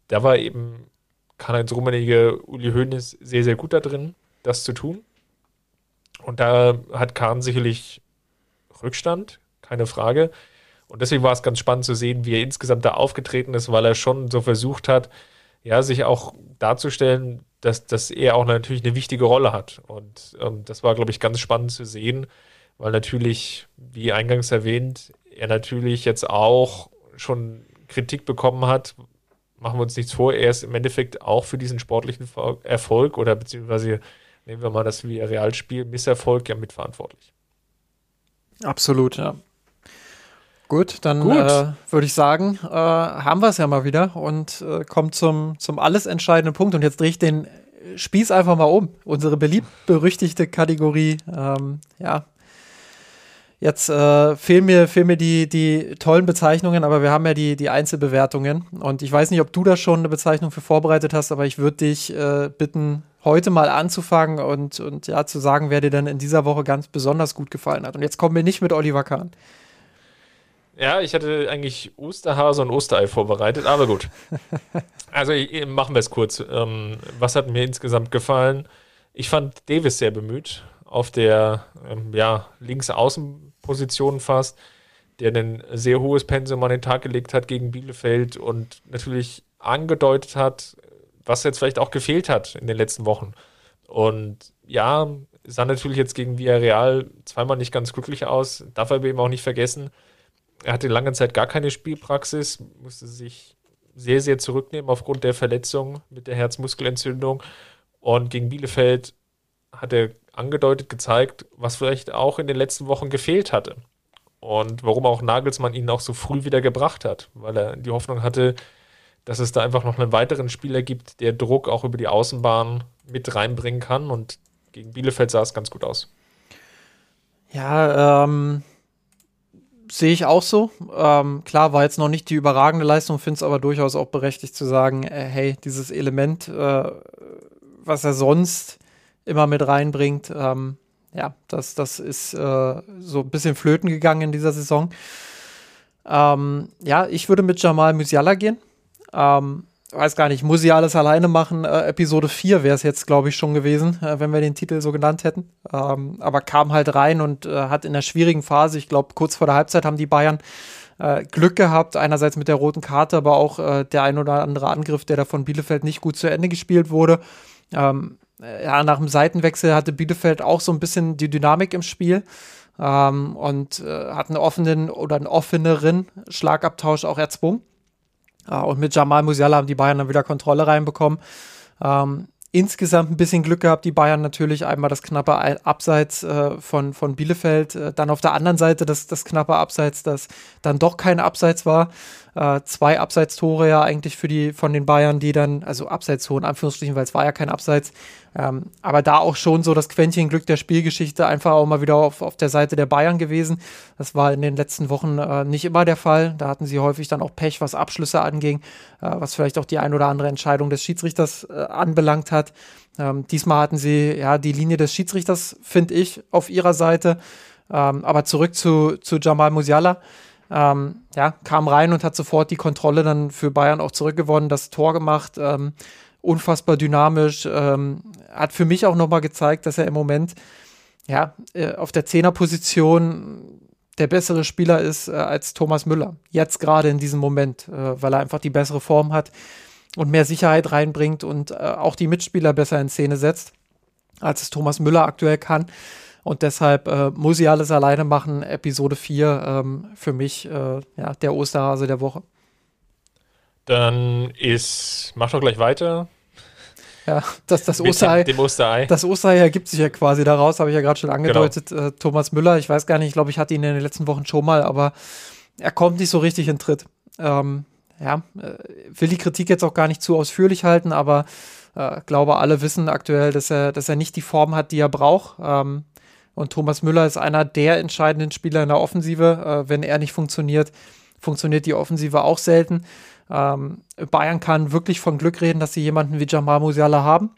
A: Da war eben Karl-Heinz Rummenigge, Uli Hoeneß sehr, sehr gut da drin, das zu tun. Und da hat Kahn sicherlich Rückstand, keine Frage. Und deswegen war es ganz spannend zu sehen, wie er insgesamt da aufgetreten ist, weil er schon so versucht hat, ja, sich auch darzustellen, dass, dass er auch natürlich eine wichtige Rolle hat. Und ähm, das war, glaube ich, ganz spannend zu sehen, weil natürlich, wie eingangs erwähnt, er natürlich jetzt auch schon Kritik bekommen hat. Machen wir uns nichts vor, er ist im Endeffekt auch für diesen sportlichen Erfolg oder beziehungsweise nehmen wir mal das Realspiel, Misserfolg ja mitverantwortlich.
B: Absolut, ja. Gut, dann äh, würde ich sagen, äh, haben wir es ja mal wieder und äh, kommen zum, zum alles entscheidenden Punkt. Und jetzt drehe ich den Spieß einfach mal um. Unsere beliebt-berüchtigte Kategorie. Ähm, ja. Jetzt äh, fehlen mir, fehlen mir die, die tollen Bezeichnungen, aber wir haben ja die, die Einzelbewertungen. Und ich weiß nicht, ob du da schon eine Bezeichnung für vorbereitet hast, aber ich würde dich äh, bitten, heute mal anzufangen und, und ja, zu sagen, wer dir denn in dieser Woche ganz besonders gut gefallen hat. Und jetzt kommen wir nicht mit Oliver Kahn.
A: Ja, ich hatte eigentlich Osterhase und Osterei vorbereitet, aber gut. Also machen wir es kurz. Ähm, was hat mir insgesamt gefallen? Ich fand Davis sehr bemüht auf der ähm, ja, Linksaußenposition fast, der ein sehr hohes Pensum an den Tag gelegt hat gegen Bielefeld und natürlich angedeutet hat, was jetzt vielleicht auch gefehlt hat in den letzten Wochen. Und ja, sah natürlich jetzt gegen Villarreal zweimal nicht ganz glücklich aus, darf aber eben auch nicht vergessen, er hatte lange Zeit gar keine Spielpraxis, musste sich sehr, sehr zurücknehmen aufgrund der Verletzung mit der Herzmuskelentzündung. Und gegen Bielefeld hat er angedeutet gezeigt, was vielleicht auch in den letzten Wochen gefehlt hatte. Und warum auch Nagelsmann ihn auch so früh wieder gebracht hat, weil er die Hoffnung hatte, dass es da einfach noch einen weiteren Spieler gibt, der Druck auch über die Außenbahn mit reinbringen kann. Und gegen Bielefeld sah es ganz gut aus.
B: Ja, ähm, sehe ich auch so. Ähm, klar, war jetzt noch nicht die überragende Leistung, finde es aber durchaus auch berechtigt zu sagen, äh, hey, dieses Element, äh, was er sonst immer mit reinbringt, ähm, ja, das, das ist äh, so ein bisschen flöten gegangen in dieser Saison. Ähm, ja, ich würde mit Jamal Musiala gehen. Ähm, weiß gar nicht, muss ich alles alleine machen? Äh, Episode 4 wäre es jetzt, glaube ich, schon gewesen, äh, wenn wir den Titel so genannt hätten. Ähm, aber kam halt rein und äh, hat in der schwierigen Phase, ich glaube, kurz vor der Halbzeit haben die Bayern äh, Glück gehabt, einerseits mit der roten Karte, aber auch äh, der ein oder andere Angriff, der da von Bielefeld nicht gut zu Ende gespielt wurde. Ähm, äh, ja, nach dem Seitenwechsel hatte Bielefeld auch so ein bisschen die Dynamik im Spiel. Ähm, und hat einen offenen oder einen offeneren Schlagabtausch auch erzwungen. Und mit Jamal Musiala haben die Bayern dann wieder Kontrolle reinbekommen. Ähm, insgesamt ein bisschen Glück gehabt, die Bayern natürlich einmal das knappe Abseits äh, von, von Bielefeld, äh, dann auf der anderen Seite das, das knappe Abseits, das dann doch kein Abseits war. Äh, zwei Abseitstore ja eigentlich für die von den Bayern, die dann, also Abseitstore in Anführungsstrichen, weil es war ja kein Abseits, ähm, aber da auch schon so das Quäntchen Glück der Spielgeschichte einfach auch mal wieder auf, auf der Seite der Bayern gewesen. Das war in den letzten Wochen äh, nicht immer der Fall. Da hatten sie häufig dann auch Pech, was Abschlüsse anging, äh, was vielleicht auch die ein oder andere Entscheidung des Schiedsrichters äh, anbelangt hat. Ähm, diesmal hatten sie ja die Linie des Schiedsrichters, finde ich, auf ihrer Seite. Ähm, aber zurück zu, zu Jamal Musiala. Ähm, ja, kam rein und hat sofort die Kontrolle dann für Bayern auch zurückgewonnen, das Tor gemacht. Ähm, unfassbar dynamisch. Ähm, hat für mich auch nochmal gezeigt, dass er im Moment ja, äh, auf der Zehnerposition der bessere Spieler ist äh, als Thomas Müller. Jetzt gerade in diesem Moment, äh, weil er einfach die bessere Form hat und mehr Sicherheit reinbringt und äh, auch die Mitspieler besser in Szene setzt, als es Thomas Müller aktuell kann. Und deshalb äh, muss ich alles alleine machen. Episode 4 ähm, für mich äh, ja, der Osterhase der Woche.
A: Dann ist, mach doch gleich weiter.
B: Ja, das, das Osterei.
A: Dem, dem Osterei.
B: Das Osterei ergibt sich ja quasi daraus, habe ich ja gerade schon angedeutet. Genau. Äh, Thomas Müller, ich weiß gar nicht, ich glaube, ich hatte ihn in den letzten Wochen schon mal, aber er kommt nicht so richtig in Tritt. Ähm, ja, äh, will die Kritik jetzt auch gar nicht zu ausführlich halten, aber äh, glaube, alle wissen aktuell, dass er, dass er nicht die Form hat, die er braucht. Ähm, und Thomas Müller ist einer der entscheidenden Spieler in der Offensive. Äh, wenn er nicht funktioniert, funktioniert die Offensive auch selten. Ähm, Bayern kann wirklich von Glück reden, dass sie jemanden wie Jamal Musiala haben.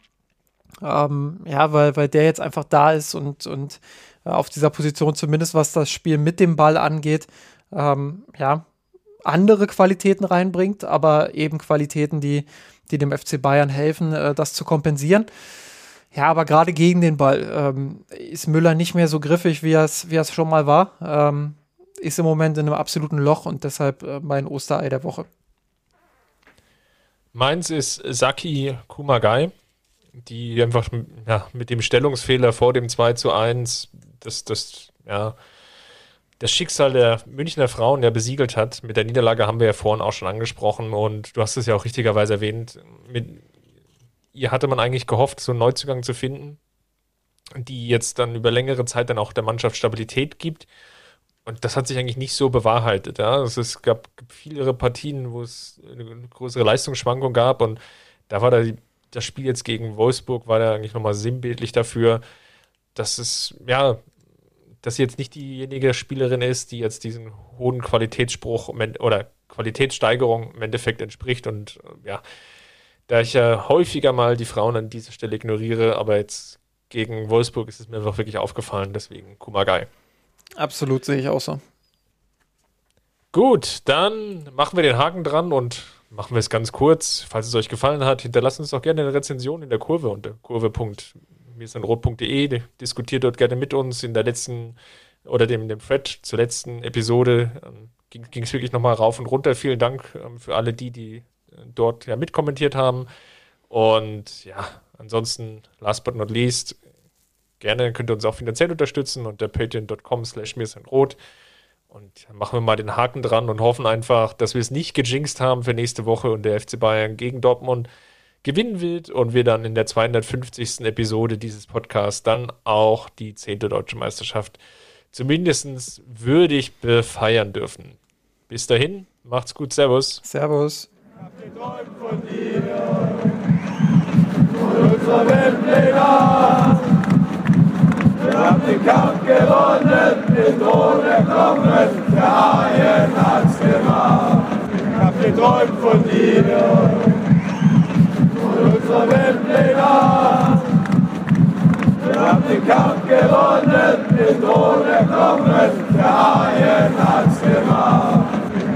B: Ähm, ja, weil, weil der jetzt einfach da ist und, und äh, auf dieser Position, zumindest was das Spiel mit dem Ball angeht, ähm, ja, andere Qualitäten reinbringt, aber eben Qualitäten, die, die dem FC Bayern helfen, äh, das zu kompensieren. Ja, aber gerade gegen den Ball ähm, ist Müller nicht mehr so griffig, wie er es wie schon mal war. Ähm, ist im Moment in einem absoluten Loch und deshalb äh, mein Osterei der Woche.
A: Meins ist Saki Kumagai, die einfach ja, mit dem Stellungsfehler vor dem 2 zu 1 das, das, ja, das Schicksal der Münchner Frauen ja besiegelt hat. Mit der Niederlage haben wir ja vorhin auch schon angesprochen und du hast es ja auch richtigerweise erwähnt. Mit ihr hatte man eigentlich gehofft, so einen Neuzugang zu finden, die jetzt dann über längere Zeit dann auch der Mannschaft Stabilität gibt. Und das hat sich eigentlich nicht so bewahrheitet. Ja? Also es gab viele Partien, wo es eine größere Leistungsschwankung gab und da war da das Spiel jetzt gegen Wolfsburg war da eigentlich nochmal sinnbildlich dafür, dass es, ja, dass sie jetzt nicht diejenige Spielerin ist, die jetzt diesen hohen Qualitätsspruch oder Qualitätssteigerung im Endeffekt entspricht und ja, da ich ja häufiger mal die Frauen an dieser Stelle ignoriere, aber jetzt gegen Wolfsburg ist es mir einfach wirklich aufgefallen, deswegen Kumagai.
B: Absolut, sehe ich auch so.
A: Gut, dann machen wir den Haken dran und machen wir es ganz kurz. Falls es euch gefallen hat, hinterlasst uns doch gerne eine Rezension in der Kurve unter kurve.mirsanrot.de. Diskutiert dort gerne mit uns. In der letzten oder dem, dem Thread zur letzten Episode ähm, ging es wirklich nochmal rauf und runter. Vielen Dank ähm, für alle die, die dort ja mitkommentiert haben. Und ja, ansonsten, last but not least, gerne könnt ihr uns auch finanziell unterstützen unter patreon.com slash rot. Und machen wir mal den Haken dran und hoffen einfach, dass wir es nicht gejinxt haben für nächste Woche und der FC Bayern gegen Dortmund gewinnen wird und wir dann in der 250. Episode dieses Podcasts dann auch die 10. Deutsche Meisterschaft zumindest würdig befeiern dürfen. Bis dahin, macht's gut, Servus.
B: Servus.
C: Hab geträumt von dir, von unserer Weltpläne. Wir haben den Kampf gewonnen, den Thron erklommen. Ich hab geträumt von dir, von unserer Weltpläne. Wir haben den Kampf gewonnen, den Thron erklommen. Ich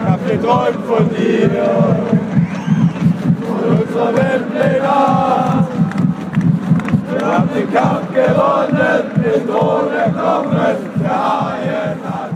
C: hab geträumt von dir unserer Weltpläne. Wir haben den Kampf gewonnen, den Thron erklommen, der Haien